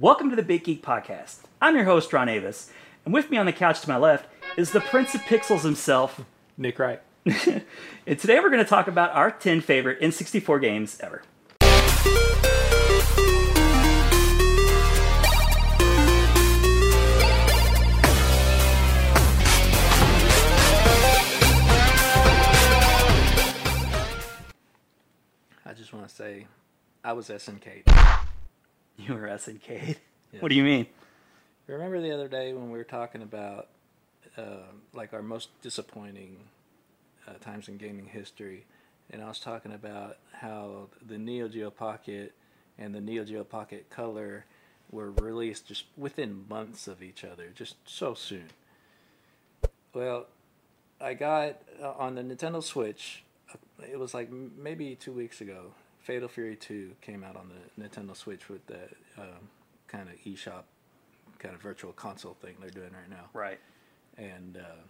Welcome to the Big Geek Podcast. I'm your host, Ron Avis, and with me on the couch to my left is the Prince of Pixels himself. Nick Wright. And today we're going to talk about our 10 favorite N64 games ever. I just want to say, I was SNK. You were SNK. Yes. What do you mean? Remember the other day when we were talking about uh, like our most disappointing uh, times in gaming history, and I was talking about how the Neo Geo Pocket and the Neo Geo Pocket Color were released just within months of each other, just so soon. Well, I got uh, on the Nintendo Switch. uh, It was like maybe two weeks ago. Fatal Fury 2 came out on the Nintendo Switch with that um, kind of eShop kind of virtual console thing they're doing right now. Right. And uh,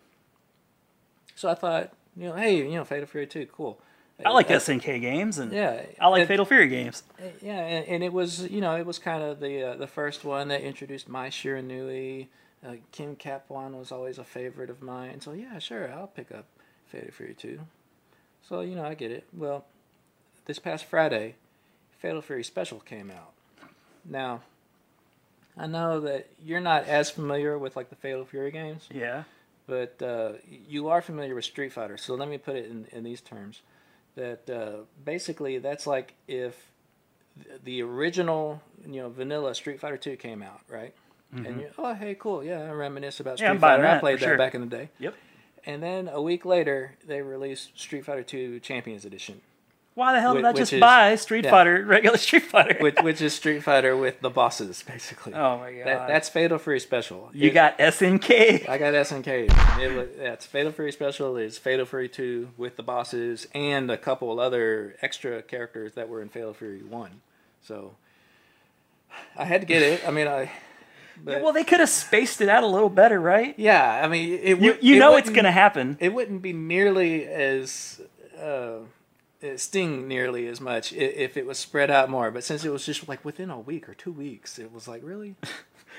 so I thought, you know, hey, you know, Fatal Fury 2, cool. I like Uh, SNK games, and Yeah. I like Fatal Fury games. Yeah, and, and it was, you know, it was kind of the uh, the first one that introduced Mai Shiranui. Uh, Kim Kaphwan was always a favorite of mine. So, yeah, sure, I'll pick up Fatal Fury 2. So, you know, I get it. Well, this past Friday, Fatal Fury Special came out. Now, I know that you're not as familiar with like the Fatal Fury games, Yeah. but uh, you are familiar with Street Fighter. So let me put it in, in these terms: that uh, basically that's like if the original, you know, vanilla Street Fighter Two came out, right? And you, oh, hey, cool, yeah, I reminisce about Mm-hmm. Yeah, Street I'm Fighter. I played that sure. back in the day. Yep. And then a week later, they released Street Fighter Two Champions Edition, Why the hell did Whi- I just is- buy Street yeah. Fighter, regular Street Fighter? which, which is Street Fighter with the bosses, basically. oh my god. That, that's Fatal Fury Special. you It- got SNK. I got SNK. It that's Fatal Fury Special is Fatal Fury 2 with the bosses and a couple other extra characters that were in Fatal Fury 1. So I had to get it. I mean, I. But, Yeah, well, they could have spaced it out a little better, right? yeah, I mean, it, You, you it know it's going to happen. It wouldn't be nearly as. Uh, sting nearly as much if it was spread out more, but since it was just like within a week or two weeks, it was like really.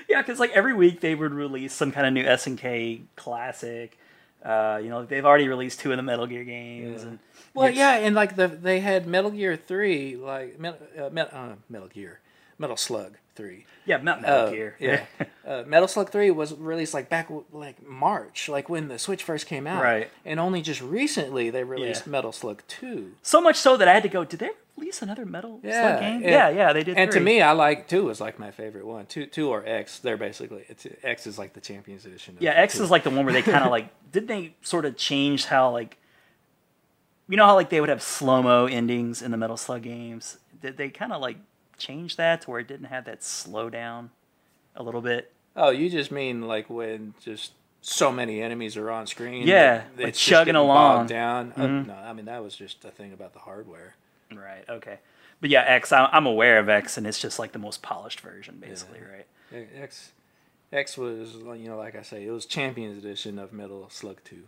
Yeah, because like every week they would release some kind of new SNK classic. Uh, you know, they've already released two of the Metal Gear games, Yeah. and Well, yeah, and like the they had Metal Gear Three, like uh, uh, Metal Gear, Metal Slug Three. yeah, Metal Uh, Gear. yeah, uh, Metal Slug Three was released like back like March, like when the Switch first came out, Right. And only just recently they released Yeah. Metal Slug Two. so much so that I had to go. Did they release another Metal Yeah, Slug game? and- yeah, yeah, they did. And to me, I like Two was like my favorite one. Two, two or X, they're basically it's X is like the Champions Edition. of yeah, X two. is like the one where they kind of like did they sort of change how like you know how like they would have slow mo endings in the Metal Slug games. Did they kind of like change that to where it didn't have that slowdown a little bit? Oh, you just mean like when just so many enemies are on screen. Yeah, that like it's chugging along. down. Uh, Mhm. no, I mean that was just a thing about the hardware. Right. Okay. But yeah, X. I'm aware of X, and it's just like the most polished version, basically, right? X, X was you know like I say, it was Champions Edition of Metal Slug Two.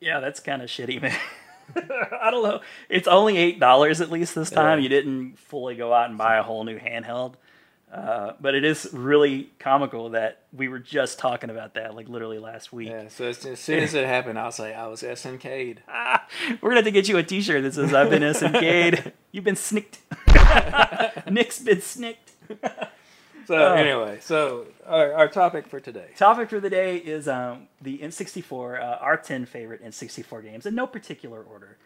Yeah, that's kind of shitty, man. I don't know. It's only eight dollars at least this time. Yeah. You didn't fully go out and buy a whole new handheld, uh, but it is really comical that we were just talking about that like literally last week. Yeah, so as, as soon as it happened, I'll say I was SNK'd. Ah, we're gonna have to get you a T-shirt that says "I've been SNK'd." You've been snicked. Nick's been snicked. So Oh. anyway, so our, our topic for today. Topic for the day is um, the N64, uh, our 10 favorite N64 games in no particular order,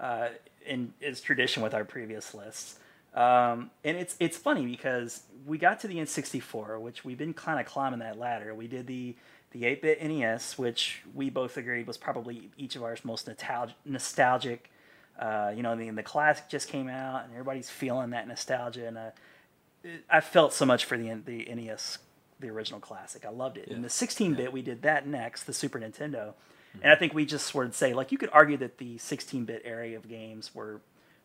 uh, in is tradition with our previous lists. Um, and it's it's funny because we got to the N64, which we've been kind of climbing that ladder. We did the the 8-bit NES, which we both agreed was probably each of ours most nostalgic. nostalgic. Uh, you know, the the classic just came out, and everybody's feeling that nostalgia. And uh, I felt so much for the the NES, the original classic. I loved it. And the 16-bit, we did that next, the Super Nintendo. And I think we just sort of say, like, you could argue that the 16-bit area of games were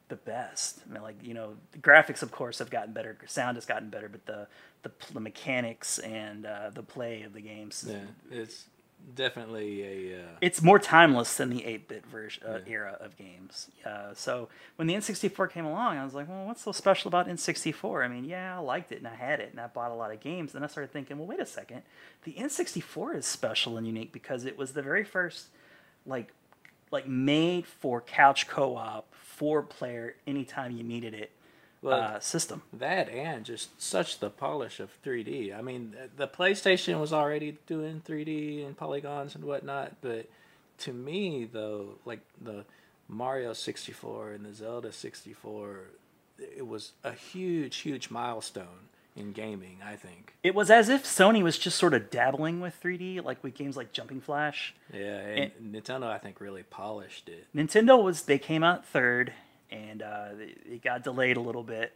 the best. I mean, like, you know, the graphics, of course, have gotten better. Sound has gotten better, but the the, the mechanics and uh, the play of the games. Yeah, it's definitely a. Uh, it's more timeless than the 8-bit version uh, Yeah. era of games. Uh, so when the N64 came along, I was like, well, what's so special about N64? I mean, yeah, I liked it and I had it and I bought a lot of games. Then I started thinking, well, wait a second, the N64 is special and unique because it was the very first, like, like made for couch co-op, four player, anytime you needed it, Well, uh, system. That and just such the polish of 3D. I mean, the PlayStation was already doing 3D and polygons and whatnot, but to me, though, like the Mario 64 and the Zelda 64, it was a huge, huge milestone in gaming, I think. It was as if Sony was just sort of dabbling with 3D, like with games like Jumping Flash. Yeah, and Nintendo, I think, really polished it. Nintendo was they came out third, and uh, it got delayed a little bit.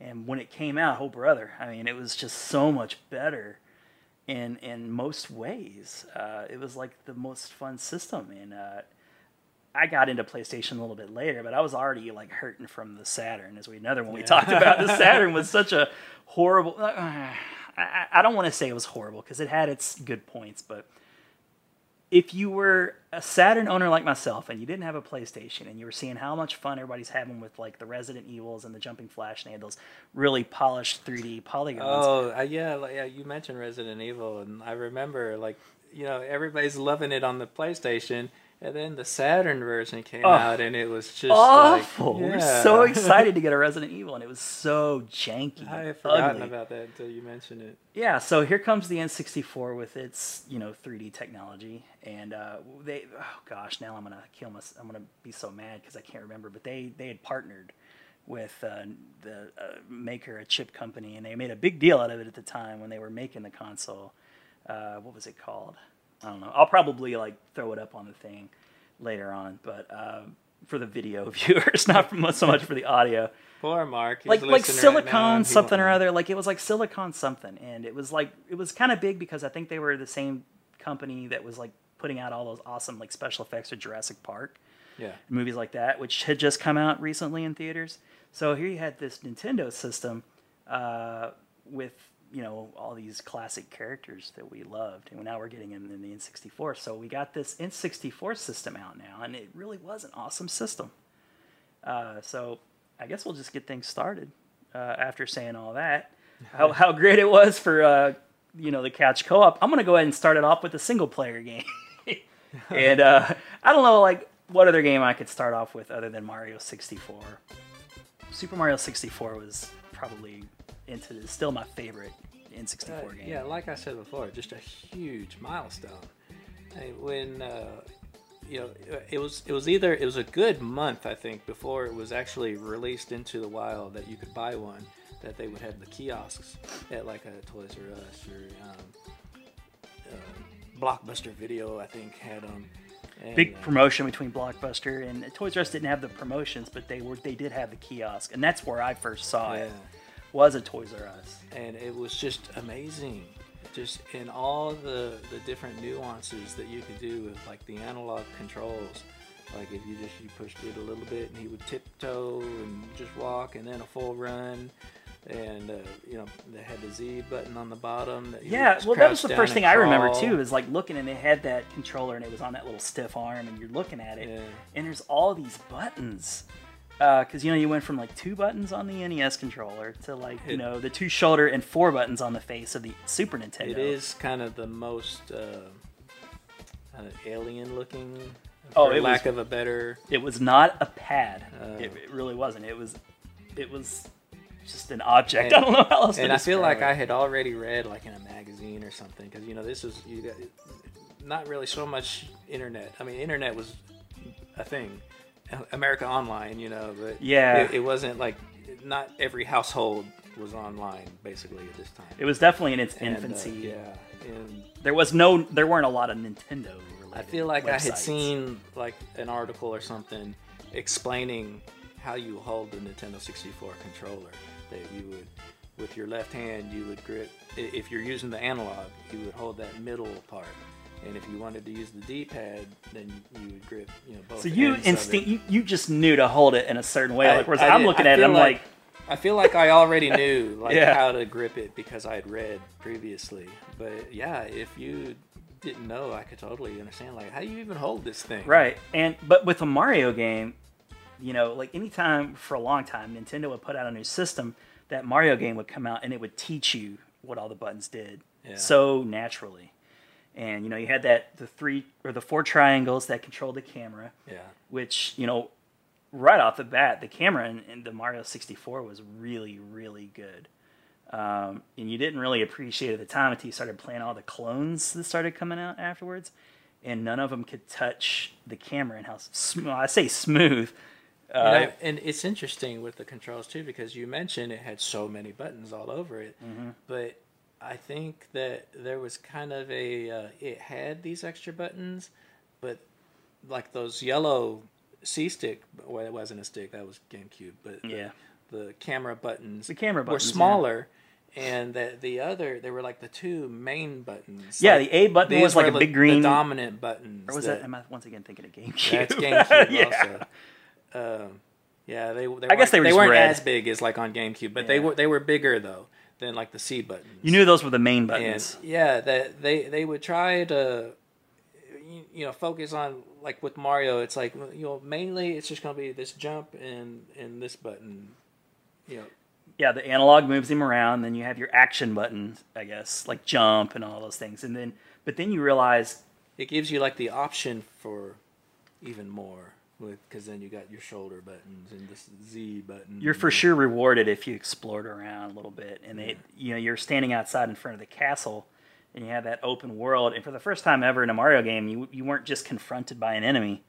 And when it came out, oh brother, I mean, it was just so much better in in most ways. Uh, it was like the most fun system, and uh, I got into PlayStation a little bit later, but I was already like hurting from the Saturn, as we another one we Yeah. talked about. The Saturn was such a horrible. Uh, I, I don't want to say it was horrible because it had its good points, but if you were a Saturn owner like myself and you didn't have a PlayStation and you were seeing how much fun everybody's having with like the Resident Evils and the Jumping Flash and they had those really polished 3D polygons. Oh, uh, yeah, like, yeah. You mentioned Resident Evil, and I remember like you know everybody's loving it on the PlayStation, and then the Saturn version came Oh, out, and it was just awful. Like, We were so excited to get a Resident Evil and it was so janky. I had forgotten ugly. about that until you mentioned it. Yeah, so here comes the N64 with its, you know, 3D technology, and uh, they, oh gosh, now I'm gonna kill myself. I'm gonna be so mad because I can't remember, but they they had partnered with uh, the uh, maker, a chip company, and they made a big deal out of it at the time when they were making the console. Uh, what was it called? I don't know. I'll probably like throw it up on the thing later on, but um, for the video viewers, not for, so much for the audio Poor Mark. he's like like listening right silicon something or other like it was like silicon something and it was like it was kind of big because i think they were the same company that was like putting out all those awesome like special effects for jurassic park Yeah. movies like that which had just come out recently in theaters so here you had this nintendo system uh, with you know all these classic characters that we loved and now we're getting them in the n64 so we got this n64 system out now and it really was an awesome system uh, so I guess we'll just get things started uh, after saying all that. How, how great it was for uh, you know the couch co-op. I'm gonna go ahead and start it off with a single player game, and uh, I don't know like what other game I could start off with other than Mario 64. Super Mario 64 was probably into this, still my favorite N64 Uh, game. yeah, like I said before, just a huge milestone. I, when uh, you know, it was it was either it was a good month I think before it was actually released into the wild that you could buy one that they would have the kiosks at like a Toys R Us or um, uh, Blockbuster Video I think had them. And, Big promotion between Blockbuster and Toys R Us didn't have the promotions, but they were they did have the kiosk, and that's where I first saw yeah. it. Was a Toys R Us. and it was just amazing just in all the the different nuances that you could do with like the analog controls like if you just you pushed it a little bit and he would tiptoe and just walk and then a full run and uh, you know they had the Z button on the bottom. That Yeah, well, that was the first thing I remember too. Is like looking and it had that controller and it was on that little stiff arm, and you're looking at it, Yeah. and there's all these buttons. Because you know you went from like two buttons on the NES controller to like you know the two shoulder and four buttons on the face of the Super Nintendo. It is kind of the most uh, uh, alien looking. Oh, it was- lack of a better. It was not a pad. Uh. it, it really wasn't. It was, it was just an object. And- I don't know how else. to and I feel like I had already read like in a magazine or something because you know this was you got, not really so much internet. I mean, internet was a thing, America Online, you know, but Yeah. it, it wasn't like not every household was online basically at this time. It was definitely in its And, uh, infancy. yeah, and There was no. There weren't a lot of Nintendo. Related I feel like I had seen like an article or something explaining how you hold the Nintendo 64 controller. That you would, with your left hand, you would grip. If you're using the analog, you would hold that middle part, and if you wanted to use the D-pad, then you would grip, you know, both. So you ends of it. instinct. You, you just knew to hold it in a certain way. I- like whereas I I'm looking I at it, I'm like, I feel like I already knew like Yeah. how to grip it because I had read previously. But yeah, if you didn't know, I could totally understand. Like, how do you even hold this thing? Right. And but with a Mario game, you know, like anytime for a long time, Nintendo would put out a new system, that Mario game would come out and it would teach you what all the buttons did Yeah. so naturally. And you know, you had that the three or the four triangles that controlled the camera, Yeah. which you know, right off the bat, the camera in, in the Mario 64 was really, really good. Um, and you didn't really appreciate it at the time until you started playing all the clones that started coming out afterwards, and none of them could touch the camera and how smooth. I say smooth. You Uh, know, and it's interesting with the controls too because you mentioned it had so many buttons all over it, Mm-hmm. but I think that there was kind of a uh, it had these extra buttons, but like those yellow C stick. Well, it wasn't a stick; that was GameCube. But the- Yeah. the, camera buttons The camera buttons, were yeah. smaller, and the the other they were like the two main buttons. Yeah, Like, the A button was like a big green. the dominant buttons. or was that? Am I once again thinking of GameCube? that's GameCube yeah. also. Um, yeah, they. they I guess they were they weren't red. as big as like on GameCube, but they were they were bigger though than like the C buttons. You knew those were the main and buttons. yeah, that they they would try to you- know focus on like with Mario. It's like you know mainly it's just gonna be this jump and and this button. You know, yeah, the analog moves him around. Then you have your action buttons, I guess, like jump and all those things. And then, but then you realize, it gives you like the option for even more because then you got your shoulder buttons and this Z button. you're for sure rewarded if you explored around a little bit. And they, you know, you're standing outside in front of the castle, and you have that open world. And for the first time ever in a Mario game, you you weren't just confronted by an enemy.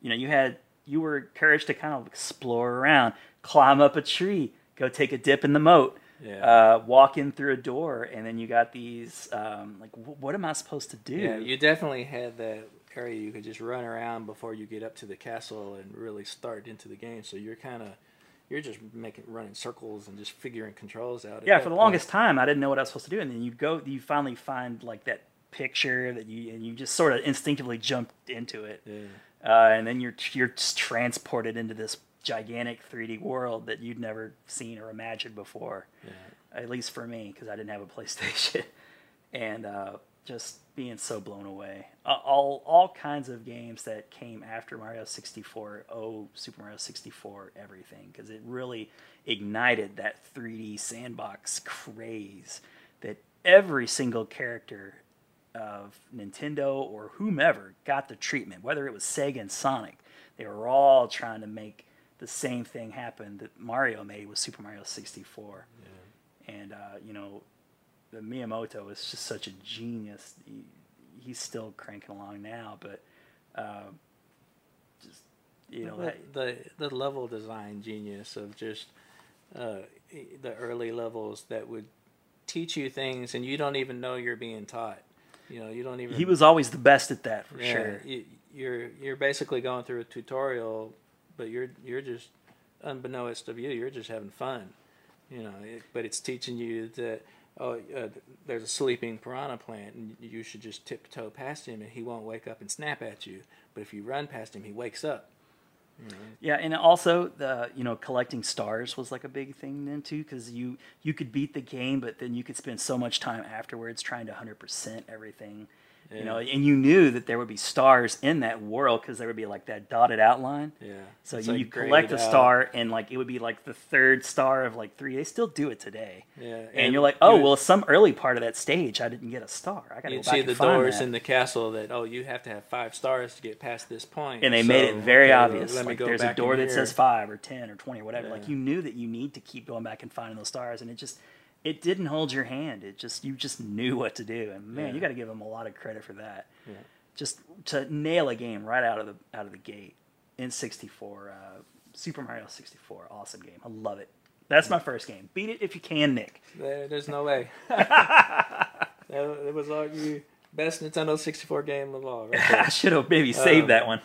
You know, you had you were encouraged to kind of explore around, climb up a tree, go take a dip in the moat. Yeah. Uh, walk in through a door, and then you got these um, like, wh- what am I supposed to do? Yeah, you definitely had that area you could just run around before you get up to the castle and really start into the game. So you're kind of you're just making running circles and just figuring controls out. yeah, for the point. longest time, I didn't know what I was supposed to do, and then you go, you finally find like that picture that you, and you just sort of instinctively jumped into it, Yeah. uh, and then you're you're just transported into this gigantic 3D world that you'd never seen or imagined before. Yeah. At least for me, because I didn't have a PlayStation, and uh, just being so blown away. Uh, all all kinds of games that came after Mario 64, oh Super Mario 64, everything, because it really ignited that 3D sandbox craze that every single character of Nintendo or whomever got the treatment, whether it was Sega and Sonic. They were all trying to make the same thing happen that Mario made with Super Mario 64. And, uh, you know, the Miyamoto is just such a genius. He, he's still cranking along now, but uh, just, you know, that, the the level design genius of just uh, the early levels that would teach you things and you don't even know you're being taught. You know, you don't even. he was always the best at that for yeah, sure. You, you're you're basically going through a tutorial, but you're you're just unbeknownst of you, you're just having fun. You know, it, but it's teaching you that oh, uh, there's a sleeping piranha plant, and you should just tiptoe past him, and he won't wake up and snap at you. But if you run past him, he wakes up. Know? Yeah, and also the you know collecting stars was like a big thing then too because you you could beat the game, but then you could spend so much time afterwards trying to hundred percent everything, you know, and you knew that there would be stars in that world because there would be like that dotted outline. Yeah. So It's you, like you collect a graded out. star and like it would be like the third star of like three. They still do it today. Yeah, And, you're like, oh well, some early part of that stage I didn't get a star. I got to go back see and the doors that. in the castle that oh you have to have five stars to get past this point. and they made it very okay, obvious. let me Like go there's a door that here. says five or ten or twenty or whatever. Like you knew that you need to keep going back and finding those stars, and it just it didn't hold your hand. It just you just knew what to do, and man, Yeah. you got to give them a lot of credit for that. Yeah. Just to nail a game right out of the out of the gate in '64, uh, Super Mario '64, awesome game. I love it. That's my first game. Beat it if you can, Nick. There, there's no way. that, that was all you best Nintendo 64 game of all. Right. I should have maybe saved Um, that one.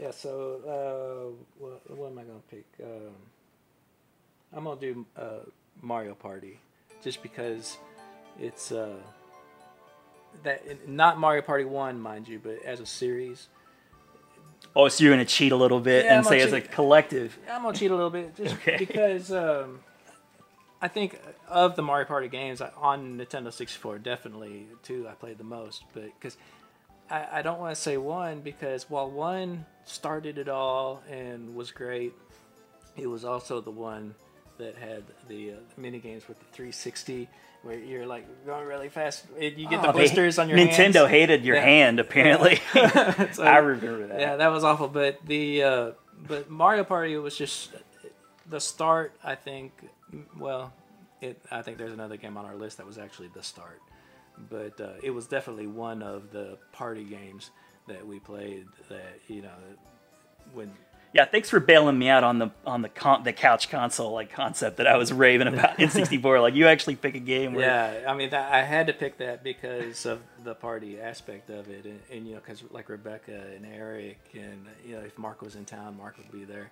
yeah. So uh, what, what am I gonna pick? Um, I'm gonna do uh, Mario Party, just because it's uh, that not Mario Party One, mind you, but as a series. Oh, so you're gonna cheat a little bit Yeah, and say as a collective. I'm gonna cheat a little bit just Okay. because um, I think of the Mario Party games on Nintendo 64, definitely two I played the most. But because I, I don't want to say one because while one started it all and was great, it was also the one that had the, uh, mini games with the 360 where you're like going really fast and you get Oh, the blisters on your Nintendo hands. hated your Yeah. hand apparently. So- I remember that. Yeah, that was awful. But the uh, but Mario Party was just the start. I think. Well, it. I think there's another game on our list that was actually the start, but uh, it was definitely one of the party games that we played. That you know, when Yeah, thanks for bailing me out on the on the con- the couch console like concept that I was raving about in '64. Like you actually pick a game where Yeah, I mean, that, I had to pick that because of the party aspect of it, and, and you know, because like Rebecca and Eric, and you know, if Mark was in town, Mark would be there.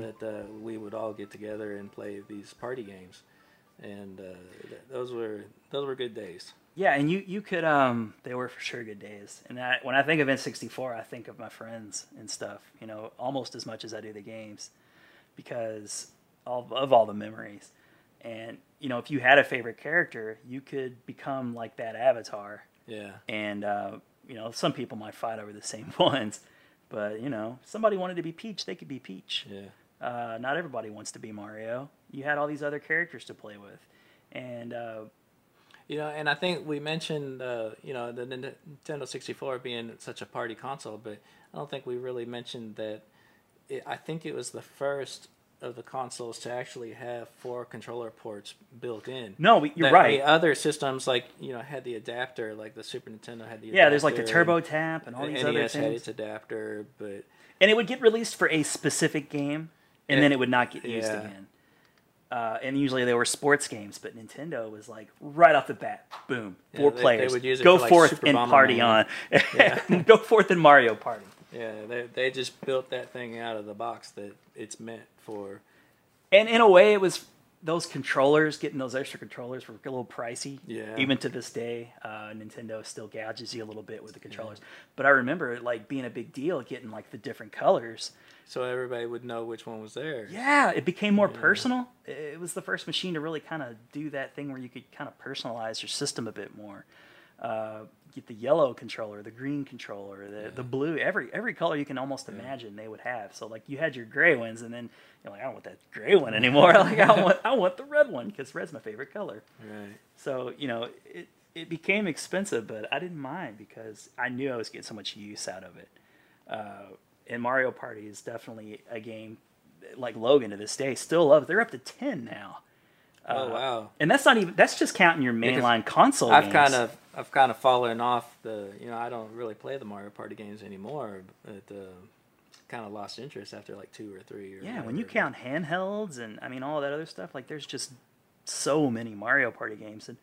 That uh, we would all get together and play these party games, and uh, th- those were those were good days. Yeah, and you you could um they were for sure good days. And I, when I think of N64, I think of my friends and stuff, you know, almost as much as I do the games because of, of all the memories. And you know, if you had a favorite character, you could become like that avatar. Yeah, And uh, you know, some people might fight over the same ones, but you know, somebody wanted to be Peach, they could be Peach. yeah, Uh, not everybody wants to be Mario. You had all these other characters to play with, and uh, you know, and I think we mentioned uh, you know the Nintendo 64 being such a party console, but I don't think we really mentioned that. It, I think it was the first of the consoles to actually have four controller ports built in. no, you're That right. The other systems, like you know, had the adapter, like the Super Nintendo had the Yeah, there's like the Turbo Tap and all these NES other had things. its adapter, but And it would get released for a specific game, and Yeah. then it would not get used Yeah. again. Uh, and usually they were sports games, but Nintendo was like right off the bat, boom, Yeah, four they- they players, would use it go for, forth Super and party on, Bomberman. go forth and Mario Party. yeah, they they just built that thing out of the box that it's meant for. And in a way, it was those controllers, getting those extra controllers were a little pricey. Yeah. Even to this day, uh, Nintendo still gouges you a little bit with the controllers. But I remember it like being a big deal, getting like the different colors. So everybody would know which one was there. Yeah, it became more personal. It was the first machine to really kind of do that thing where you could kind of personalize your system a bit more. Uh, get the yellow controller, the green controller, the, the blue, every every color you can almost imagine they would have. So like you had your gray ones, and then you're like, I don't want that gray one anymore. like I want I want the red one because red's my favorite color. Right. So you know it it became expensive, but I didn't mind because I knew I was getting so much use out of it. Uh, and Mario Party is definitely a game like Logan to this day still loves. They're up to ten now, oh wow. and that's not even that's just counting your Because mainline console. I've kind of I've kind of fallen off the you know I don't really play the Mario Party games anymore, but uh, kind of lost interest after like two or three. Or yeah. When you count handhelds and I mean all that other stuff, like there's just so many Mario Party games, and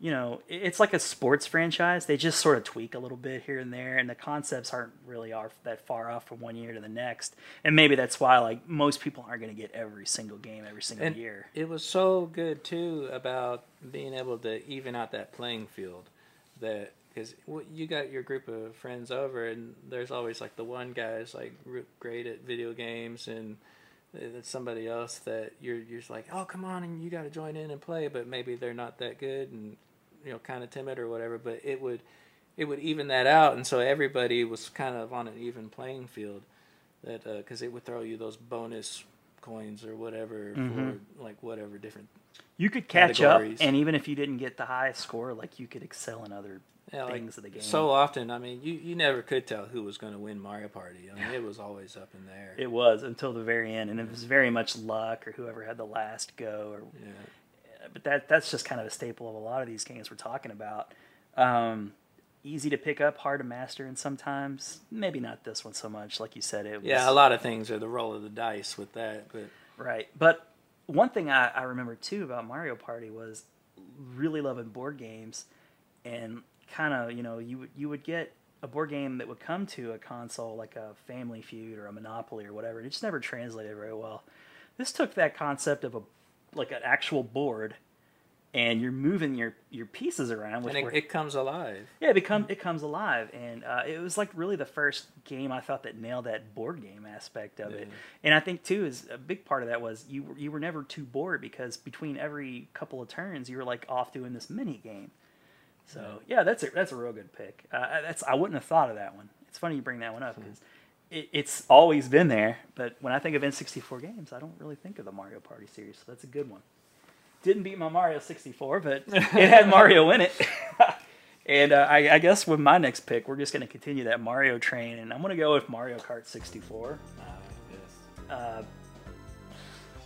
you know it's like a sports franchise. They just sort of tweak a little bit here and there, and the concepts aren't really are that far off from one year to the next. And maybe that's why like most people aren't going to get every single game every single and year. it was so good too about being able to even out that playing field that because you got your group of friends over and there's always like the one guy like great at video games and it's somebody else that you're you're just like oh come on and you got to join in and play but maybe they're not that good and you know kind of timid or whatever but it would it would even that out and so everybody was kind of on an even playing field that because it would throw you those bonus coins or whatever Mhm. for like whatever different You could catch up, and even if you didn't get the highest score, like you could excel in other yeah, like, of the game. so often i mean you, you never could tell who was going to win mario party i mean it was always up in the air It was until the very end, and it was very much luck or whoever had the last go. Or, yeah but that that's just kind of a staple of a lot of these games we're talking about. Um, easy to pick up, hard to master, and sometimes maybe not this one so much. Like you said, it was yeah a lot of things are the roll of the dice with that but right. But one thing I, I remember too about Mario Party was really loving board games, and kind of you know you would you would get a board game that would come to a console like a Family Feud or a Monopoly or whatever. It just never translated very well. This took that concept of a like an actual board and you're moving your your pieces around. Which and it, were- it comes alive. yeah, it become it comes alive, and uh, it was like really the first game I thought that nailed that board game aspect of it. And I think too is a big part of that was you you were never too bored because between every couple of turns you were like off doing this mini game. So yeah, that's a that's a real good pick. Uh, that's I wouldn't have thought of that one. It's funny you bring that one up because it, it's always been there. But when I think of N64 games, I don't really think of the Mario Party series. So that's a good one. Didn't beat my Mario 64, but it had Mario in it. and uh, I, I guess with my next pick, we're just going to continue that Mario train, and I'm going to go with Mario Kart 64. Ah, yes.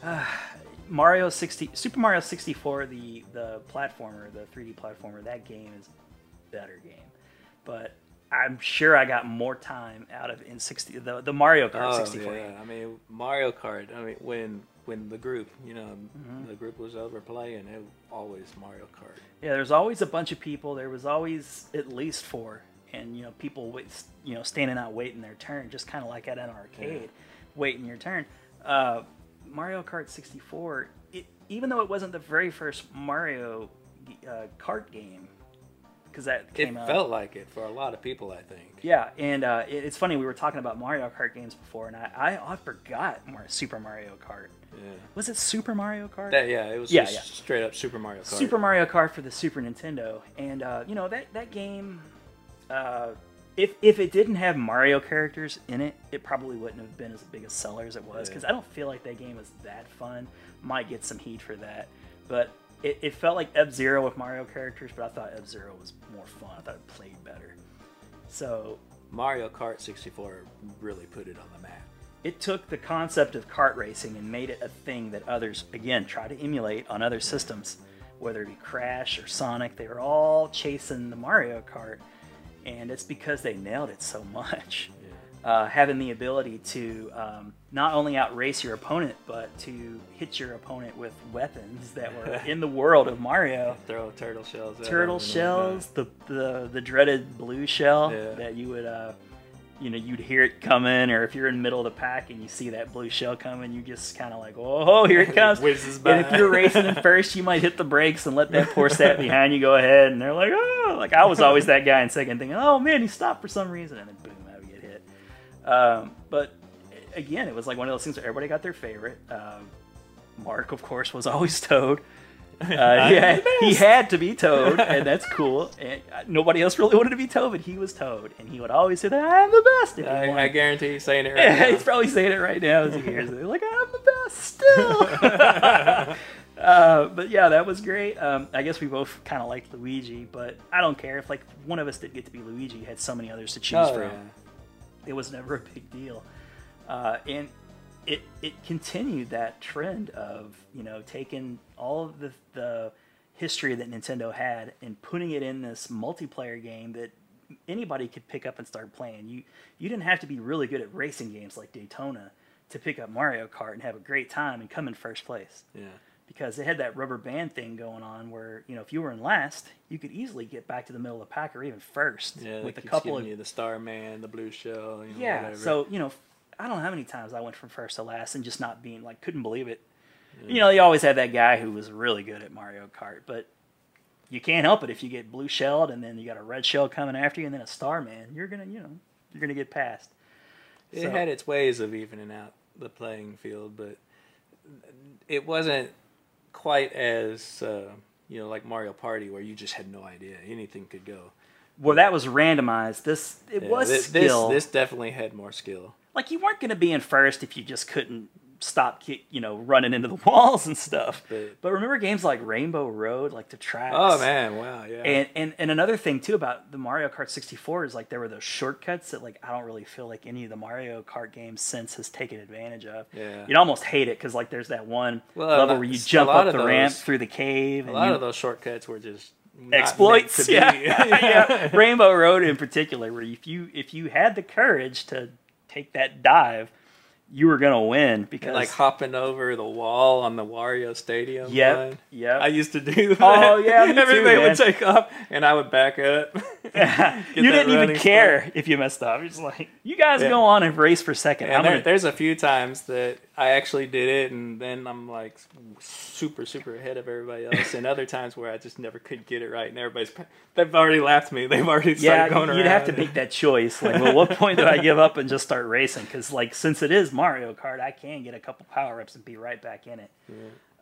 Uh, Mario 60, Super Mario 64, the the platformer, the 3D platformer, that game is a better game. But I'm sure I got more time out of in 60 the the Mario Kart Oh 64. yeah, I mean Mario Kart. I mean when when the group, you know, Mm-hmm. the group was over playing, it was always Mario Kart. Yeah, there's always a bunch of people. There was always at least four, and you know, people wait, you know, standing out waiting their turn, just kind of like at an arcade, waiting your turn. Uh, Mario Kart 64, it, even though it wasn't the very first Mario uh, Kart game, because that It came out. felt like it for a lot of people, I think. Yeah, and uh, it, it's funny we were talking about Mario Kart games before, and I I, I forgot Super Mario Kart. Yeah. Was it Super Mario Kart? That, yeah, it was Yeah, yeah. straight up Super Mario Kart. Super Mario Kart for the Super Nintendo, and uh, you know that that game, uh, if if it didn't have Mario characters in it, it probably wouldn't have been as big a seller as it was Yeah. because I don't feel like that game was that fun. Might get some heat for that, but it, it felt like F Zero with Mario characters, but I thought F Zero was more fun. I thought it played better. So Mario Kart 64 really put it on the map. it took the concept of kart racing and made it a thing that others again try to emulate on other systems whether it be crash or sonic they were all chasing the mario kart and it's because they nailed it so much uh, having the ability to um, not only outrace your opponent but to hit your opponent with weapons that were in the world of mario Throw turtle shells. turtle shells, the, the the dreaded blue shell Yeah. that you would uh you know you'd hear it coming or if you're in the middle of the pack and you see that blue shell coming you just kind of like oh here it comes. Whizzes and if you're racing in first you might hit the brakes and let that poor stat behind you go ahead and they're like oh like i was always that guy in second thinking oh man he stopped for some reason and then boom i would get hit. Um, but again it was like one of those things where everybody got their favorite. Um, mark of course was always toad uh, yeah, he had to be Toad, and that's cool. And uh, nobody else really wanted to be Toad, but he was Toad, and he would always say that I'm the best. I. I guarantee he's saying it right Yeah, now. he's probably saying it right now as he hears it. Like I'm the best still. uh, but yeah, that was great. Um, I guess we both kind of liked Luigi, but I don't care if like one of us did get to be Luigi. Had so many others to choose Oh, from yeah. it was never a big deal. Uh, and it it continued that trend of you know taking all of the the history that Nintendo had and putting it in this multiplayer game that anybody could pick up and start playing. You you didn't have to be really good at racing games like Daytona to pick up Mario Kart and have a great time and come in first place Yeah. because it had that rubber band thing going on where you know if you were in last you could easily get back to the middle of the pack or even first Yeah, with a couple of you the Starman, the Blue Shell. You know, yeah. whatever. So you know, I don't know how many times I went from first to last and just not being like couldn't believe it. You know, you always had that guy who was really good at Mario Kart, but you can't help it if you get blue shelled and then you got a red shell coming after you and then a star man. You're gonna, you know, you're gonna get past. it so- had its ways of evening out the playing field, but it wasn't quite as uh, you know like Mario Party where you just had no idea anything could go. Well, that was randomized. This it Yeah, was thi- skill. This, this definitely had more skill. Like you weren't gonna be in first if you just couldn't stop, you know, running into the walls and stuff. But- but remember games like Rainbow Road, like the tracks. Oh man, wow, yeah. And, and and another thing too about the Mario Kart 64 is like there were those shortcuts that like I don't really feel like any of the Mario Kart games since has taken advantage of. Yeah. You'd almost hate it because like there's that one Well, level where you jump up the ramp through the cave. a and lot you- of those shortcuts were just exploits. Yeah. yeah, Rainbow Road in particular, where if you if you had the courage to take that dive, you were gonna win because like hopping over the wall on the Wario Stadium. Yeah, yep. I used to do oh, that. Oh, yeah, too, Everybody man. would take off, and I would back up. you didn't even care if you messed up. You're just like, you guys Yeah. go on and race for second. And there, gonna there's a few times that I actually did it, and then I'm like super, super ahead of everybody else. and other times where I just never could get it right, and everybody's they've already laughed me. They've already started yeah, going you'd around. have to make that choice. Like, well, what point do I give up and just start racing? Because, like, since it is Mario Kart, I can get a couple power ups and be right back in it.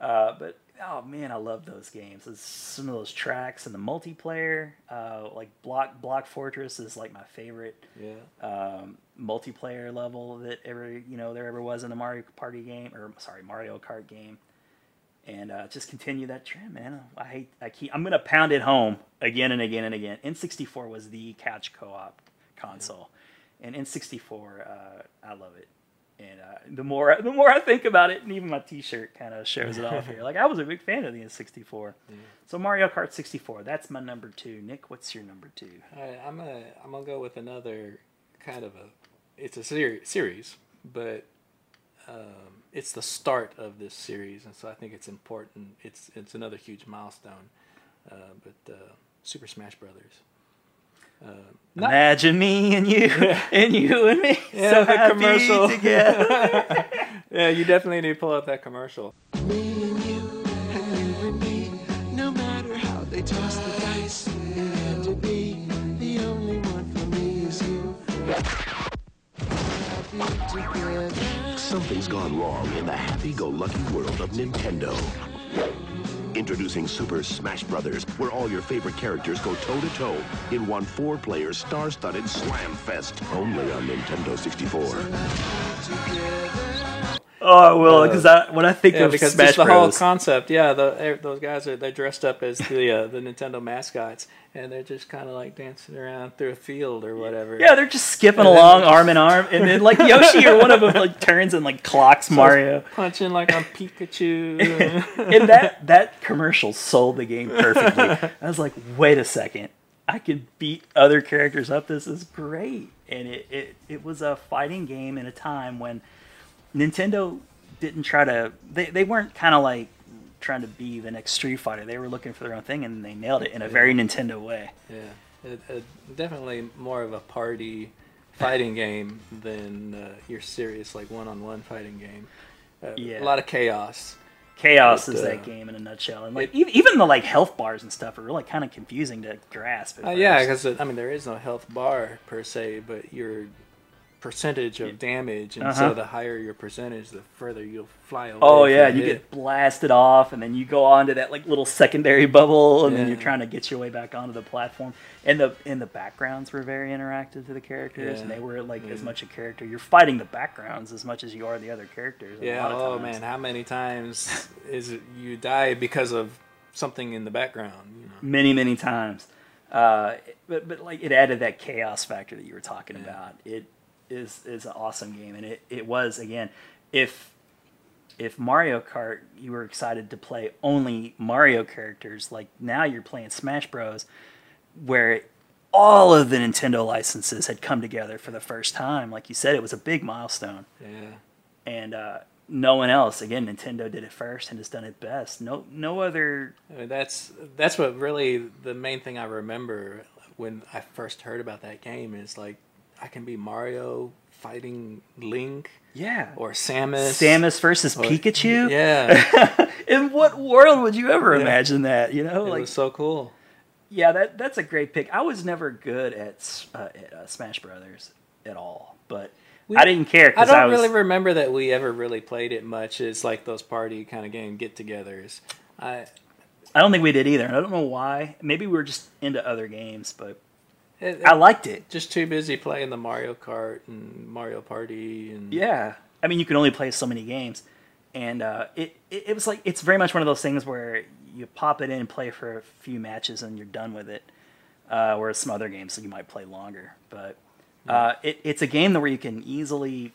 Uh, but oh man, I love those games. It's some of those tracks and the multiplayer. Uh, like Block Block Fortress is like my favorite Yeah. um, multiplayer level that ever you know there ever was in a Mario Party game or sorry Mario Kart game. And uh, just continue that trend, man. I hate. I keep. I'm gonna pound it home again and again and again. N64 was the couch co-op console, and N64, uh, I love it. And uh, the more the more I think about it, and even my T-shirt kind of shows it off here. Like I was a big fan of the N64. So Mario Kart 64, that's my number two. Nick, what's your number two? All right, I'm gonna I'm gonna go with another kind of a it's a ser- series, but um, it's the start of this series, and so I think it's important. It's it's another huge milestone. Uh, but uh, Super Smash Brothers. Uh, not- Imagine me and you, and you and me, Yeah, so the happy commercial. together. yeah, you definitely need to pull out that commercial. Me and you, and you and me, no matter how they toss the dice, it had to be the only one for me is you. Happy together. Something's gone wrong in the happy-go-lucky world of Nintendo. Introducing Super Smash Brothers, where all your favorite characters go toe-to-toe in one four-player star-studded slam fest. Only on Nintendo 64. Oh, I will, because I, when I think Yeah, of because Smash the whole concept. Yeah, the, those guys are they're dressed up as the uh, the Nintendo mascots, and they're just kind of like dancing around through a field or whatever. yeah, they're just skipping And along just- arm in arm, and then like Yoshi or one of them like turns and like clocks Mario. punching like on Pikachu. and that that commercial sold the game perfectly. I was like, wait a second, I could beat other characters up. This is great, and it it, it was a fighting game in a time when Nintendo didn't try to. They they weren't kind of like trying to be the next Street Fighter. They were looking for their own thing, and they nailed it in a very Nintendo way. yeah, it, it, definitely more of a party fighting game than uh, your serious like one-on-one fighting game. Uh, Yeah. A lot of chaos. Chaos But, is uh, that game in a nutshell, and like even, even the like health bars and stuff are really kind of confusing to grasp. Uh, yeah, because I mean there is no health bar per se, but your percentage of damage, and Uh-huh. so the higher your percentage, the further you'll fly away. Oh yeah, you hit. get blasted off, and then you go onto that like little secondary bubble, and then you're trying to get your way back onto the platform. And the and the backgrounds were very interactive to the characters, and they were like as much a character. You're fighting the backgrounds as much as you are the other characters. a Yeah. lot of Oh times. man, how many times is it you die because of something in the background? You know. many many times. Uh, but but like it added that chaos factor that you were talking about. It is is an awesome game, and it it was again if if Mario Kart you were excited to play only Mario characters, like now you're playing Smash Bros, where all of the Nintendo licenses had come together for the first time. Like you said, it was a big milestone Yeah. and uh, no one else. Again, Nintendo did it first and has done it best. No, no other. I mean, that's that's what really the main thing I remember when I first heard about that game is like I can be Mario fighting Link Yeah. or Samus. Samus versus or- Pikachu. Yeah, In what world would you ever Yeah. imagine that? You know, it like was so cool. yeah, that that's a great pick. I was never good at, uh, at uh, Smash Brothers at all, but We- I didn't care I don't I, was. really remember that we ever really played it much. It's like those party kind of game get-togethers. I I don't think we did either. I don't know why. Maybe we were just into other games, but it, I liked it. just too busy playing the Mario Kart and Mario Party and Yeah, I mean, you can only play so many games, and uh, it, it it was like it's very much one of those things where you pop it in and play for a few matches and you're done with it. Uh, whereas some other games you might play longer, but uh, it, it's a game where you can easily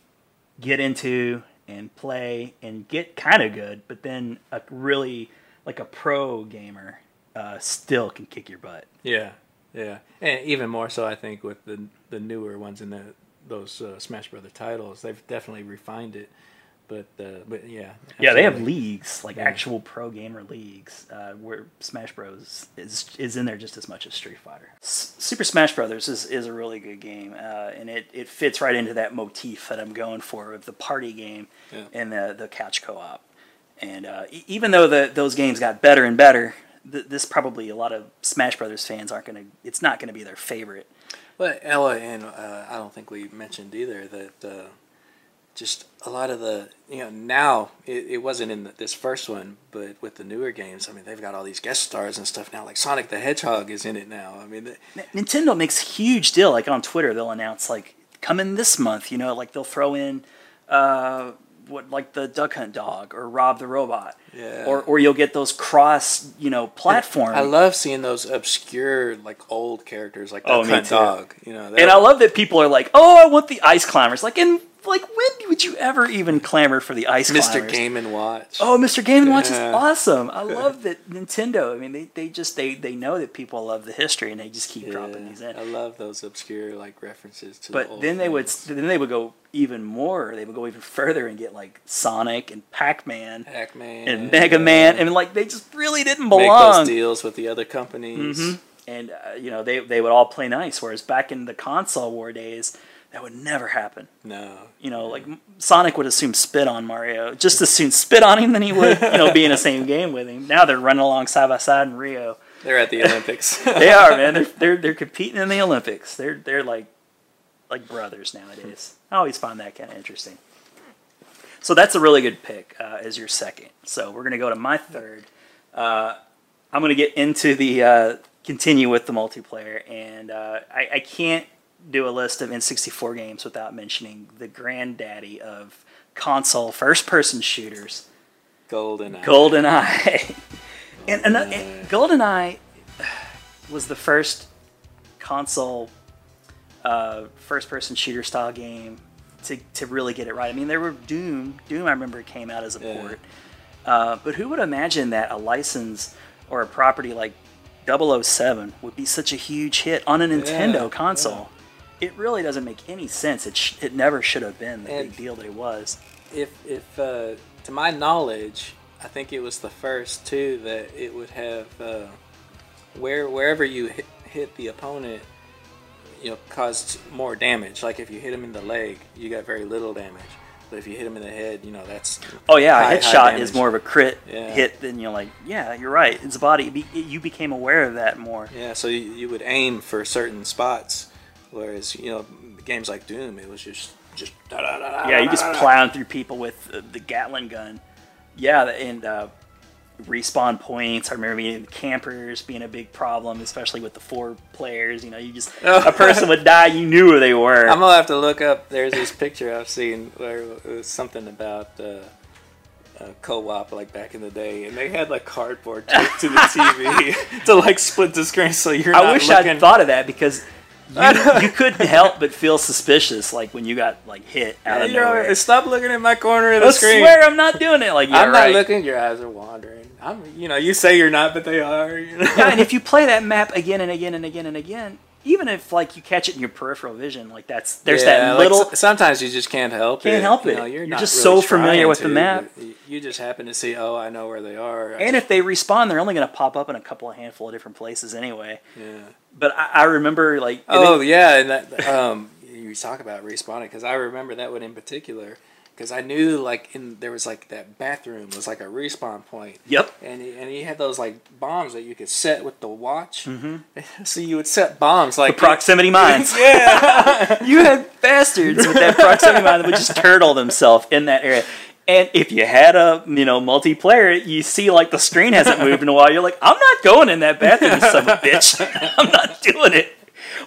get into and play and get kind of good, but then a really like a pro gamer uh, still can kick your butt. Yeah, yeah, and even more so, I think with the the newer ones in the those uh, Smash Brother titles, they've definitely refined it. But uh, but yeah. Yeah, they have leagues, like actual pro gamer leagues, uh, where Smash Bros is is in there just as much as Street Fighter. S- Super Smash Brothers is, is a really good game, uh, and it, it fits right into that motif that I'm going for of the party game Yeah. and the the couch co-op. And uh, e- even though the, those games got better and better, th- this probably a lot of Smash Brothers fans aren't gonna. It's not gonna be their favorite. But Ella and uh, I don't think we mentioned either that uh, just a lot of the you know now it, it wasn't in the, this first one, but with the newer games, I mean they've got all these guest stars and stuff now. Like Sonic the Hedgehog is in it now. I mean, the, Nintendo makes huge deal. Like on Twitter, they'll announce like coming this month. You know, like they'll throw in uh, what like the Duck Hunt dog or Rob the robot. Yeah. Or or you'll get those cross you know platform. I love seeing those obscure like old characters like Oh, Duck me Hunt. Dog. You know, and I love that people are like, oh, I want the ice climbers. Like, and like when would you ever even clamor for the ice cream? Mr. climbers? Game and Watch. Oh, Mr. Game and Watch is awesome. I love that Nintendo. I mean, they, they just they, they know that people love the history and they just keep dropping these in. I love those obscure like references to. the But old then they would then they would go even more. They would go even further and get like Sonic and Pac Man Pac-Man and Mega Man, and like they just really didn't make belong. those deals with the other companies. Mhm. And uh, you know they they would all play nice. Whereas back in the console war days, that would never happen. No, You know, like Sonic would assume spit on Mario, just as soon spit on him than he would you know be in the same game with him. Now they're running along side by side in Rio. they're at the Olympics. They are man. They're they're they're competing in the Olympics. They're they're like like brothers nowadays. I always find that kind of interesting. So that's a really good pick uh, as your second. So we're gonna go to my third. Uh, I'm gonna get into the uh, continue with the multiplayer, and uh, I, I can't do a list of N64 games without mentioning the granddaddy of console first-person shooters. Golden. Eye. GoldenEye. and, and, and GoldenEye was the first console uh, first person shooter style game to, to really get it right. I mean, there were Doom. Doom, I remember, came out as a Yeah. port. Uh, but who would imagine that a license or a property like 007 would be such a huge hit on a Nintendo Yeah, console? It really doesn't make any sense. It, sh- it never should have been the And- big deal that it was. If if uh, to my knowledge, I think it was the first too that it would have uh, where wherever you hit, hit the opponent, you know, caused more damage. Like if you hit him in the leg, you got very little damage. But if you hit him in the head, you know that's Oh yeah, high- a headshot is more of a crit Yeah. hit than you're like, yeah, you're right. It's a body. You became aware of that more. Yeah, so you, you would aim for certain spots, whereas you know games like Doom, it was just just da da da. Yeah, you just plowing through people with uh, the Gatling gun. Yeah, and uh, respawn points. I remember being campers being a big problem, especially with the four players. You know, you just a person would die, you knew where they were. I'm gonna have to look up. There's this picture I've seen where it was something about uh, uh, co-op like back in the day, and they had like cardboard taped to the TV to like split the screen, so you're. I wish looking. I'd thought of that because. You, you couldn't help but feel suspicious, like when you got like hit out of You're nowhere. stop looking at my corner of the I screen. swear I'm not doing it. Like yeah, I'm not right. looking. Your eyes are wandering. I'm. You know, you say you're not, but they are. You know? yeah, and if you play that map again and again and again and again, even if like you catch it in your peripheral vision, like that's there's Yeah, that little. s- sometimes you just can't help it. Can't help You it. know, You're not just really so familiar with the map. You just happen to see. Oh, I know where they are. And if they respawn, they're only going to pop up in a couple of handful of different places anyway. yeah. But I, I remember like Oh it- yeah, and that um, you talk about respawning because I remember that one in particular because I knew like in there was like that bathroom was like a respawn point. yep. And he, and he had those like bombs that you could set with the watch. Mm-hmm. So you would set bombs like The proximity mines. yeah, you had bastards with that proximity mine that would just turtle themselves in that area. And if you had a you know multiplayer, you see like the screen hasn't moved in a while. You're like, I'm not going in that bathroom, you son of a bitch. I'm not doing it.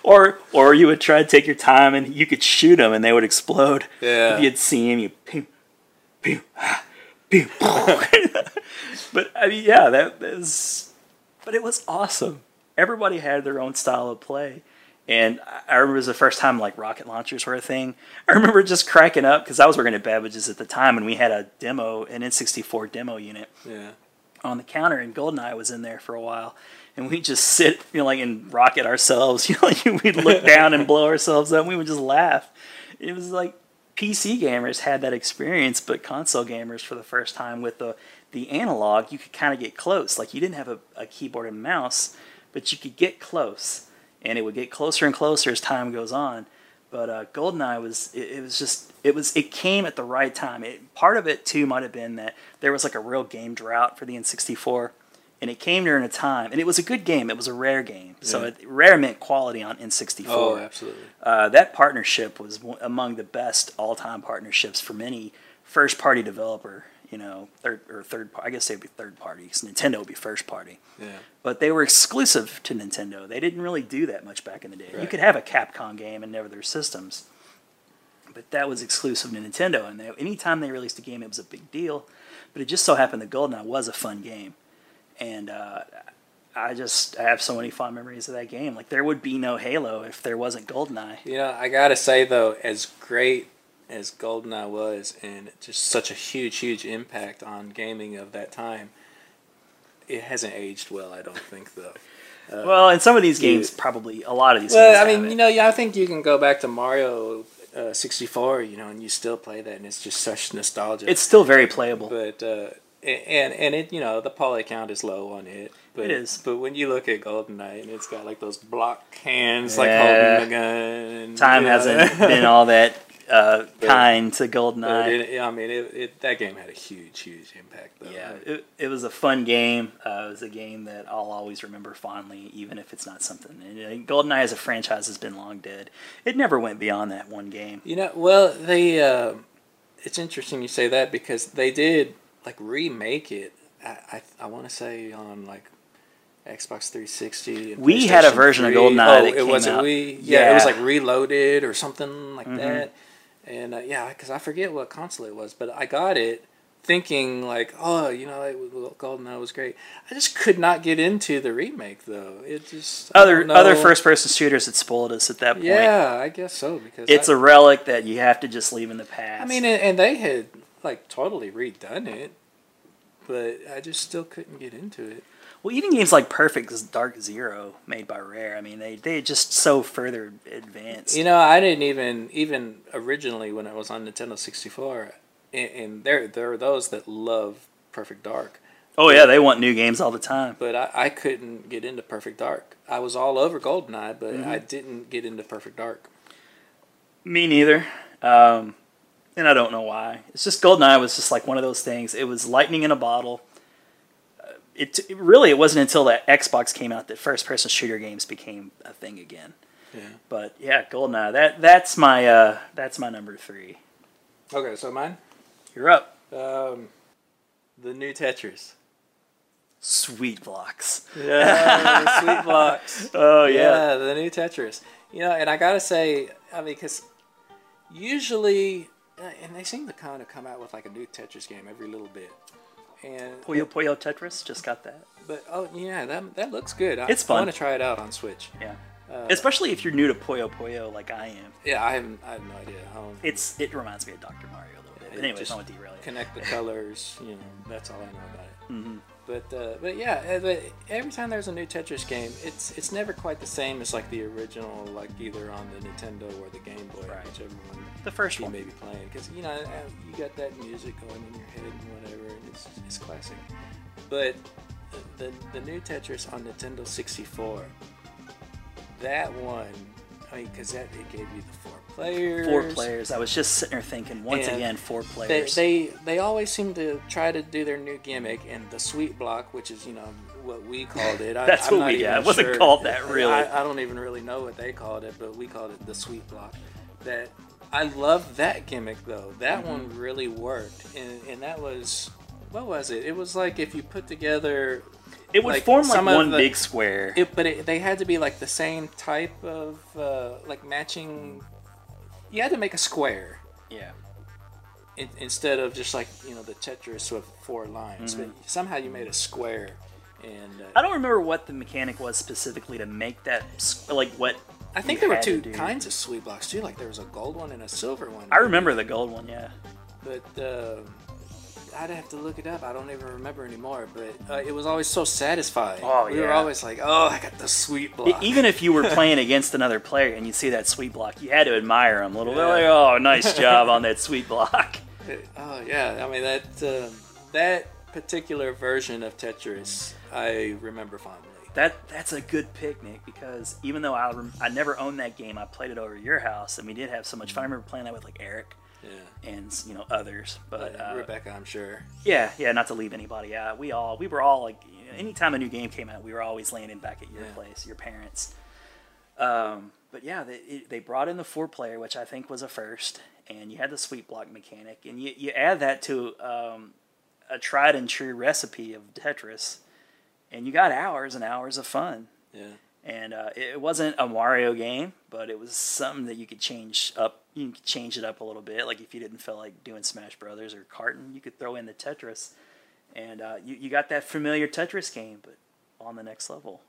Or or you would try to take your time and you could shoot them and they would explode. Yeah. If you'd see him, you pew, pew, ah, pew. but I mean, yeah, that was. But it was awesome. Everybody had their own style of play. And I- I remember it was the first time like rocket launchers were a thing. I remember just cracking up because I was working at Babbage's at the time, and we had a demo, an N64 demo unit yeah. on the counter, and Goldeneye was in there for a while, and we just sit, you know, like and rocket ourselves. You know, we'd look down and blow ourselves up. And we would just laugh. It was like PC gamers had that experience, but console gamers for the first time with the the analog, you could kind of get close. Like you didn't have a, a keyboard and mouse, but you could get close, and it would get closer and closer as time goes on. But uh, GoldenEye was it, it was just it was it came at the right time. It, part of it too might have been that there was like a real game drought for the N64, and it came during a time, and it was a good game. It was a rare game, so Yeah. it, rare meant quality on N64. Oh, absolutely. Uh, that partnership was among the best all-time partnerships from any first-party developer. You know, third or third. I guess they'd be third party because Nintendo would be first party. Yeah. But they were exclusive to Nintendo. They didn't really do that much back in the day. You could have a Capcom game and never their systems, but that was exclusive to Nintendo. And they, anytime they released a game, it was a big deal. But it just so happened that GoldenEye was a fun game, and uh, I just I have so many fond memories of that game. Like there would be no Halo if there wasn't GoldenEye. You know, I gotta say though, as great as GoldenEye was, and just such a huge, huge impact on gaming of that time, it hasn't aged well. I don't think though. Well, and some of these you- games probably a lot of these. Well, games I mean, have you know, yeah, I think you can go back to Mario uh, 64, you know, and you still play that, and it's just such nostalgia. it's still very playable. but uh, and and it you know the poly count is low on it. But, It is. But when you look at GoldenEye and it's got like those block hands like Yeah. holding the gun. Time you know. hasn't been all that uh, But- kind to GoldenEye. it, I mean, it, it, that game had a huge, huge impact. Though. Yeah, it, it was a fun game. Uh, it was a game that I'll always remember fondly, even if it's not something. And, uh, GoldenEye as a franchise has been long dead. It never went beyond that one game. You know, well, they. Uh, it's interesting you say that because they did like remake it. I I, I want to say on like Xbox 360. And We had a version of 3. GoldenEye Oh, that it was out. we. Yeah, it was like Reloaded or something like Mhm. that. And uh, yeah, because I forget what console it was, but I got it thinking like, oh, you know, it, GoldenEye was great. I just could not get into the remake though. It just Other other first person shooters had spoiled us at that point. Yeah, I guess so because It's I, a relic that you have to just leave in the past. I mean, and, and they had like totally redone it, but I just still couldn't get into it. well, even games like Perfect Dark Zero, made by Rare, I mean, they they just so further advanced. You know, I didn't even even originally when I was on Nintendo sixty four, and, and there there are those that love Perfect Dark, oh yeah, they want new games all the time. but I, I couldn't get into Perfect Dark. I was all over Goldeneye, but Mm-hmm. I didn't get into Perfect Dark. Me neither. Um, and I don't know why. It's just GoldenEye was just like one of those things. It was lightning in a bottle. Uh, it, it really it wasn't until that Xbox came out that first person shooter games became a thing again. Yeah. But yeah, GoldenEye. That that's my uh, that's my number three. Okay, so mine, You're up. um, the new Tetris. Sweet blocks. Yeah, sweet blocks. Oh yeah. yeah, the new Tetris. You know, and I gotta say, I mean, because usually, and they seem to kind of come out with like a new Tetris game every little bit. And Puyo Puyo Tetris just got that. but oh yeah, that that looks good. I, It's I fun. want to try it out on Switch. Yeah. Uh, Especially if you're new to Puyo Puyo like I am. yeah, I haven't. I have no idea. I It's it reminds me of Dr. Mario a little bit. But anyways, just I won't derail you. connect the colors. You know, that's all I know about it. Mhm. But uh, but yeah, uh, but every time there's a new Tetris game, it's it's never quite the same as like the original, like either on the Nintendo or the Game Boy, Right. whichever one The first you one. may be playing. Because you know uh, you got that music going in your head and whatever, and it's it's classic. But the the new Tetris on Nintendo 64, that one, I mean, because that it gave you the four players, Four players. I was just sitting there thinking, once And again, four players. they they always seem to try to do their new gimmick and the sweet block, which is you know what we called it. I, That's I'm what not we- yeah, it wasn't sure. called that, really. I, I don't even really know what they called it, but we called it the sweet block. That I love that gimmick though. That Mm-hmm. one really worked, and and that was what was it? It was like if you put together. it would like, form like one the- big square. It, but it, they had to be like the same type of uh, like matching. You had to make a square yeah. in, instead of just like you know the Tetris with four lines. But somehow you made a square, and uh, I don't remember what the mechanic was specifically to make that like what. I think there were two kinds of sweet blocks too. Like there was a gold one and a silver one. I remember the gold one. Yeah. but uh, I'd have to look it up. I don't even remember anymore. But uh, it was always so satisfying. Oh, we were always like, oh, I got the sweet block. Even if you were playing against another player and you see that sweet block, you had to admire him a little bit. Yeah. Like, oh, nice job on that sweet block. Oh yeah, I mean that um, that particular version of Tetris I remember fondly. That that's a good pick, Nick, because even though I rem- I never owned that game, I played it over at your house, and we did have so much fun. I remember playing that with like Eric Yeah. and you know others. But uh, Rebecca, I'm sure. yeah, yeah, not to leave anybody out. We all we were all like, you know, anytime a new game came out, we were always landing back at your Yeah. place, your parents. Um, but yeah, they they brought in the four player, which I think was a first, and you had the sweet block mechanic, and you you add that to um, a tried and true recipe of Tetris, and you got hours and hours of fun. Yeah. and uh, it wasn't a Mario game, but it was something that you could change up. You can change it up a little bit. Like if you didn't feel like doing Smash Brothers or Carton, you could throw in the Tetris, and uh, you you got that familiar Tetris game, but on the next level.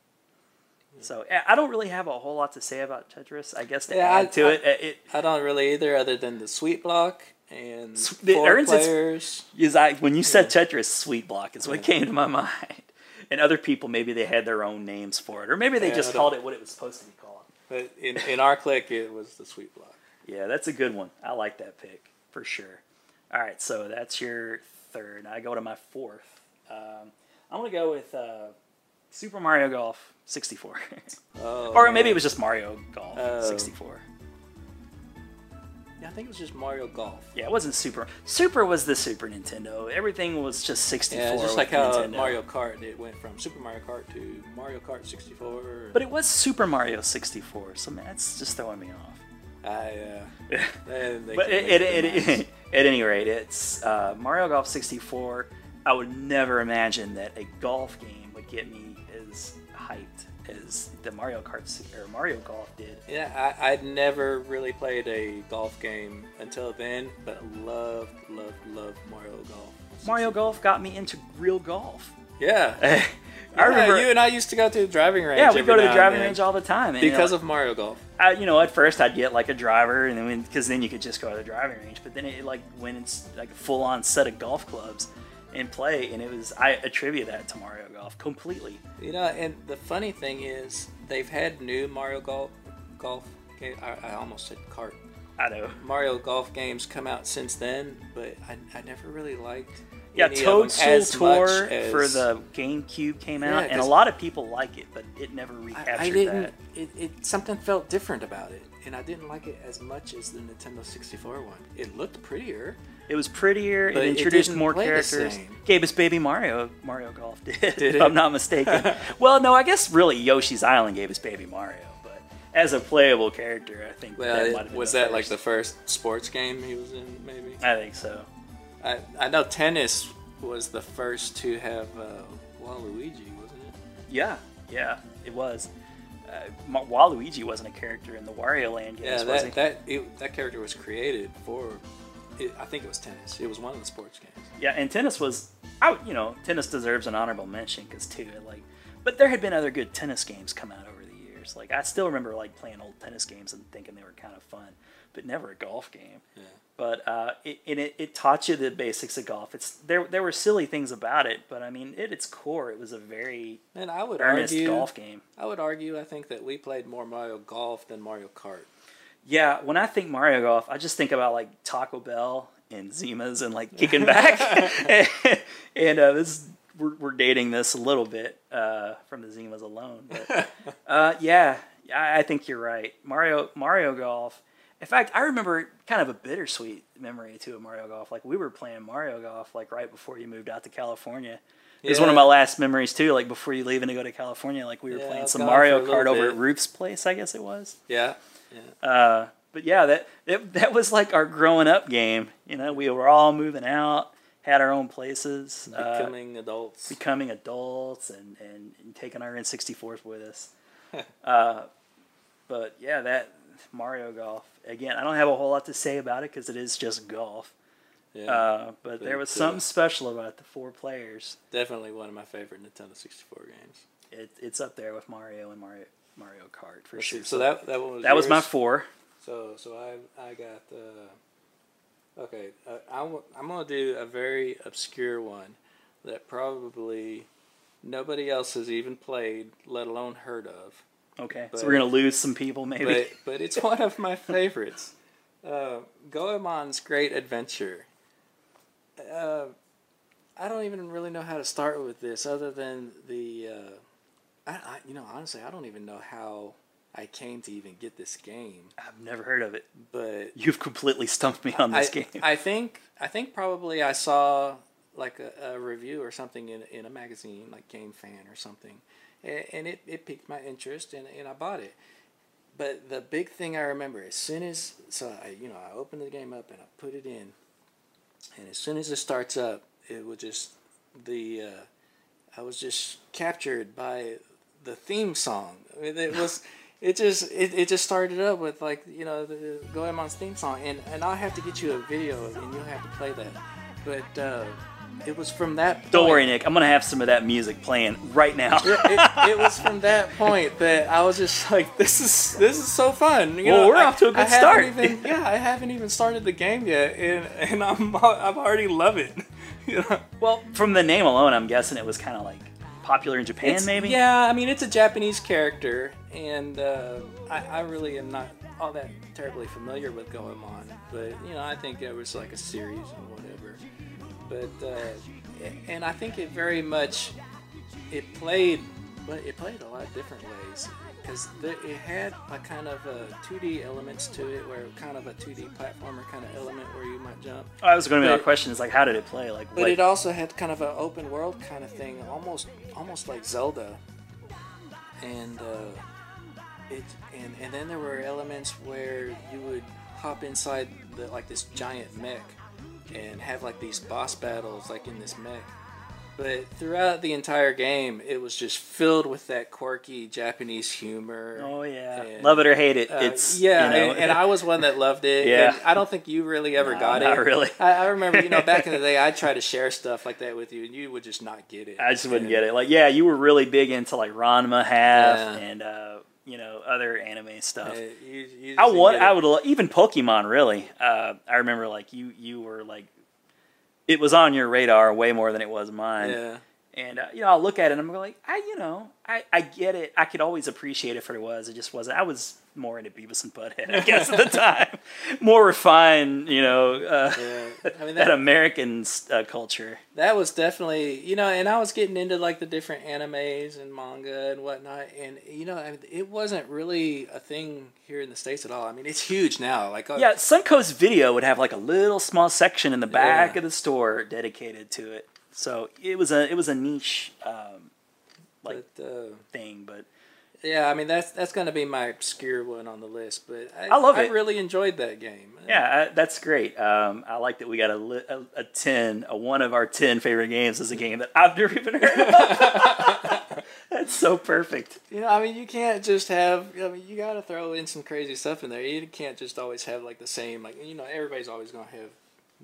So I- don't really have a whole lot to say about Tetris. I guess to Yeah, add I- to I- it, it, I don't really either, other than the sweet block and four players. is I when you said Tetris, Sweet Block is what came to my mind. And other people maybe they had their own names for it, or maybe they just called it what it was supposed to be called. But in, in our clique, it was the sweet block. Yeah, that's a good one. I like that pick for sure. All right, so that's your third. I go to my fourth. Um, I'm gonna go with uh, Super Mario Golf 64, Oh, or maybe man. it was just Mario Golf Oh. 64. Yeah, I think it was just Mario Golf. Yeah, it wasn't Super. Super was the Super Nintendo. Everything was just 64. Yeah, just like how Nintendo. Mario Kart, it went from Super Mario Kart to Mario Kart 64. But it was Super Mario 64, so man, that's just throwing me off. I, uh, they But it, it, it, at any rate, it's uh, Mario Golf 64. I would never imagine that a golf game would get me as hyped as the Mario Kart or Mario Golf did. Yeah, I, I'd never really played a golf game until then, but loved, loved, loved Mario Golf. Mario Golf got me into real golf. Yeah. I remember. you and I used to go to the driving range. yeah, we go to the driving range all the time. And, you because know, of Mario Golf. I, you know, at first I'd get like a driver, and then because then you could just go to the driving range. But then it like when it's like a full on set of golf clubs and play, and it was I attribute that to Mario Golf completely. You know, and the funny thing is, they've had new Mario Golf golf. Game, I, I almost said cart. I know. Mario Golf games come out since then, but I, I never really liked. Yeah, them Toadstool Tour as- for the GameCube came Yeah, out, and a lot of people like it, but it never recaptured I, I didn't. that. It, it something felt different about it, and I didn't like it as much as the Nintendo 64 one. It looked prettier. It was prettier. But it it introduced didn't more characters. Gave us Baby Mario. Mario Golf did, Did if it? I'm not mistaken. well, no, I guess really Yoshi's Island gave us Baby Mario, but as a playable character, I think Well, that it- might have been was that like the first sports game he was in? Maybe. I think so. I I know tennis was the first to have uh, Waluigi, wasn't it? Yeah, yeah, it was. Uh, Waluigi wasn't a character in the Wario Land games, Yeah, was he? that that it, that character was created for. It, I think it was tennis. It was one of the sports games. Yeah, and tennis was, I you know, tennis deserves an honorable mention because too, like, but there had been other good tennis games come out over the years. Like, I still remember like playing old tennis games and thinking they were kind of fun, but never a golf game. Yeah. But uh, it, and it it taught you the basics of golf. It's there there were silly things about it, but I mean, at its core, it was a very And I would earnest argue. golf game. I would argue. I think that we played more Mario Golf than Mario Kart. Yeah, when I think Mario Golf, I just think about like Taco Bell and Zimas and like kicking back. and uh, this we're, we're dating this a little bit uh, from the Zimas alone, but uh, yeah, I, I think you're right. Mario Mario Golf. In fact, I remember kind of a bittersweet memory too of Mario Golf. Like we were playing Mario Golf like right before you moved out to California. It was one of my last memories too. Like before you leaving to go to California, like we were Yeah, playing some Mario Kart over at Ruth's place. I guess it was. Yeah. Uh, but yeah, that, that that was like our growing up game. You know, we were all moving out, had our own places, uh, Becoming adults. becoming adults, and, and, and taking our N64s with us. uh, but yeah, that Mario Golf again. I don't have a whole lot to say about it because it is just golf. yeah. Uh, but there was something special about the four players. Definitely one of my favorite Nintendo 64 games. It, it's up there with Mario and Mario Mario Kart for Let's sure. see, So that that one was that was my four. So so I I got uh, Okay, uh, I'm, I'm going to do a very obscure one that probably nobody else has even played, let alone heard of. Okay, But- so we're gonna lose some people maybe. But, but it's one of my favorites. Uh, Goemon's Great Adventure. Uh, I don't even really know how to start with this, other than the. Uh, I, I, you know, honestly, I don't even know how I came to even get this game. I've never heard of it. But You've completely stumped me on this I, game. I think I think probably I saw like a, a review or something in, in a magazine like Game Fan or something, and, and it, it piqued my interest and, and I bought it. But the big thing I remember as soon as so I you know I opened the game up and I put it in, and as soon as it starts up, it was just the uh, I was just captured by the theme song. I mean, it was. It just it, it just started up with like you know the Goemon's theme song and and I'll have to get you a video and you'll have to play that, but uh, it was from that. Point, Don't worry, Nick. I'm gonna have some of that music playing right now. It, it, it was from that point that I was just like, this is this is so fun. You Well, know, we're I- off to a good I start. Even, yeah, I haven't even started the game yet, and and I'm I've already love it. You know? well, from the name alone, I'm guessing it was kind of like popular in Japan, It's- maybe. Yeah, I mean it's a Japanese character, and uh, I, I really am not all that terribly familiar with Goemon, but you know I think it was like a series and whatever. But uh, and I think it very much it played, but it played a lot of different ways because it had a kind of a 2D elements to it, where kind of a 2D platformer kind of element where you might jump. Oh, I was going to be my question is like, how did it play? Like, But what? it also had kind of an open world kind of thing, almost almost like Zelda. And uh, it and and then there were elements where you would hop inside the, like this giant mech and have like these boss battles like in this mech. But throughout the entire game, it was just filled with that quirky Japanese humor. oh yeah, and- love it or hate it. uh, it's yeah, you know, and, and I was one that loved it. Yeah. and I don't think you really ever No, got not it. really. I, I remember, you know, back in the day, I'd try to share stuff like that with you, and you would just not get it. I just wouldn't And- get it. Like, yeah, you were really big into like Ranma half Yeah. and uh, you know other anime stuff. uh, you- you I want. I would lo- even Pokemon. Really, uh, I remember like you. You were like, it was on your radar way more than it was mine. Yeah, And uh, you know, I'll look at it and I'm like, I, you know, I, I get it. I could always appreciate it for what it was. It just wasn't. I was more into Beavis and Butthead, I guess, at the time. More refined, you know, uh, yeah. I mean, that that, American uh, culture. that was definitely, you know, and I was getting into like the different animes and manga and whatnot, and you know, I mean, it wasn't really a thing here in the states at all. I mean, it's huge now. Like, uh, Yeah, Suncoast Video would have like a little small section in the back Yeah. of the store dedicated to it. So it was a it was a niche um, like but, uh, thing, but yeah, I mean, that's that's gonna be my obscure one on the list. But I, I love I it. really enjoyed that game. yeah, I, that's great. Um, I like that we got a, li- a a ten, a one of our ten favorite games is a game that I've never even heard of. that's so perfect. You know, I mean, you can't just have. I mean, you got to throw in some crazy stuff in there. You can't just always have like the same. Like you know, everybody's always gonna have,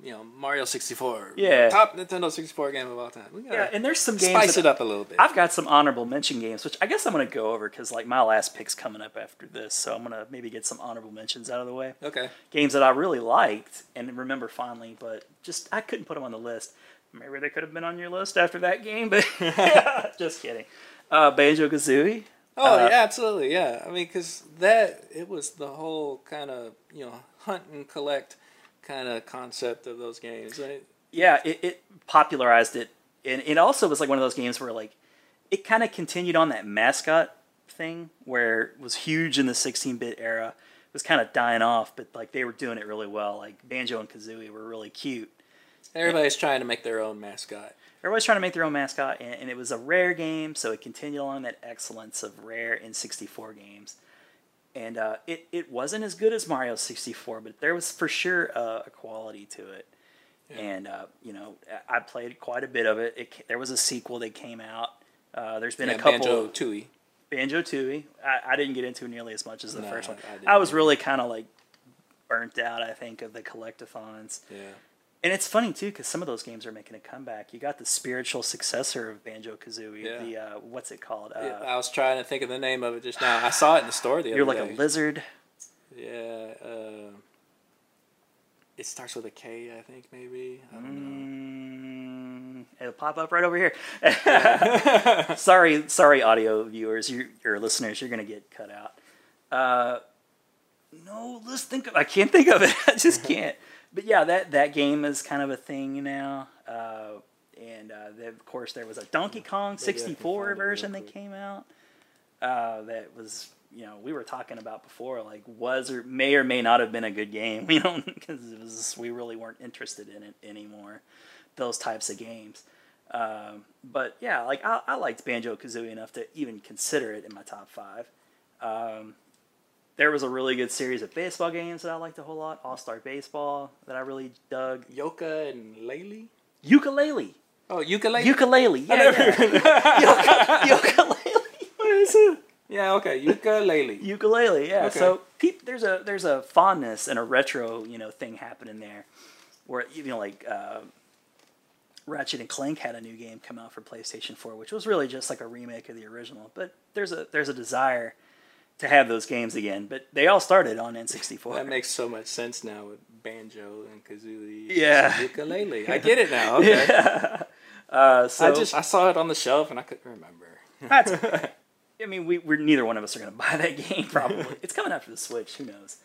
you know, Mario sixty four. Yeah. top Nintendo sixty four game of all time. We Yeah, and there's some games spice it up a little bit. I've got some honorable mention games, which I guess I'm gonna go over because like my last pick's coming up after this, so I'm gonna maybe get some honorable mentions out of the way. okay. games that I really liked and remember fondly, but just I couldn't put them on the list. Maybe they could have been on your list after that game, but just kidding. Uh, Banjo Kazooie. Oh Uh, yeah, absolutely. Yeah, I mean, because that it was the whole kind of you know hunt and collect kind of concept of those games. Right? Yeah, it, it popularized it, and it also was like one of those games where like it kind of continued on that mascot thing where it was huge in the 16-bit era. It was kind of dying off, but like they were doing it really well. Like Banjo and Kazooie were really cute. Everybody's trying to make their own mascot. Everybody's trying to make their own mascot, and, and it was a rare game, so it continued along that excellence of rare in 64 games. And uh, it, it wasn't as good as Mario 64, but there was for sure uh, a quality to it. And, uh, you know, I played quite a bit of it. it. There was a sequel that came out. Uh, there's been Yeah, a couple. Banjo Tooie. Banjo Tooie. I, I didn't get into nearly as much as the No, first one. I I was really kind of like burnt out, I think, of the collectathons. Yeah. And it's funny too because some of those games are making a comeback. You got the spiritual successor of Banjo Kazooie. Yeah. The uh, what's it called? Uh, Yeah, I was trying to think of the name of it just now. I saw it in the store the you're other day. You're like a lizard. Yeah. Uh, it starts with a K, I think maybe. I don't know. Mm, it'll pop up right over here. sorry, sorry, audio viewers, you, or listeners, you're gonna get cut out. Uh, no, let's think. Of, I can't think of it. I just can't. But yeah, that that game is kind of a thing now. Uh, and uh, then, of course, there was a Donkey Kong Maybe I can 64 find version that came out. Uh, that was, you know, we were talking about before, like was or may or may not have been a good game. You know, because it was we really weren't interested in it anymore. Those types of games. Um, but yeah, like I, I liked Banjo Kazooie enough to even consider it in my top five. Um, there was a really good series of baseball games that I liked a whole lot. All Star Baseball that I really dug. Yooka and Laylee. Ukulele, Oh, ukulele. ukulele, yeah, yeah. Yoka- ukulele. What is it? Yeah, okay, ukulele. ukulele yeah Okay. so peop, there's a there's a fondness and a retro you know thing happening there where you know like uh, ratchet and clank had a new game come out for playstation 4 which was really just like a remake of the original but there's a there's a desire to have those games again but they all started on n64 That makes so much sense now with banjo and kazooie. Yeah. and ukulele. I get it now. Okay. uh, so I just I saw it on the shelf and I couldn't remember. That's. I mean, we, we're neither one of us are going to buy that game. Probably it's coming out for the Switch. Who knows?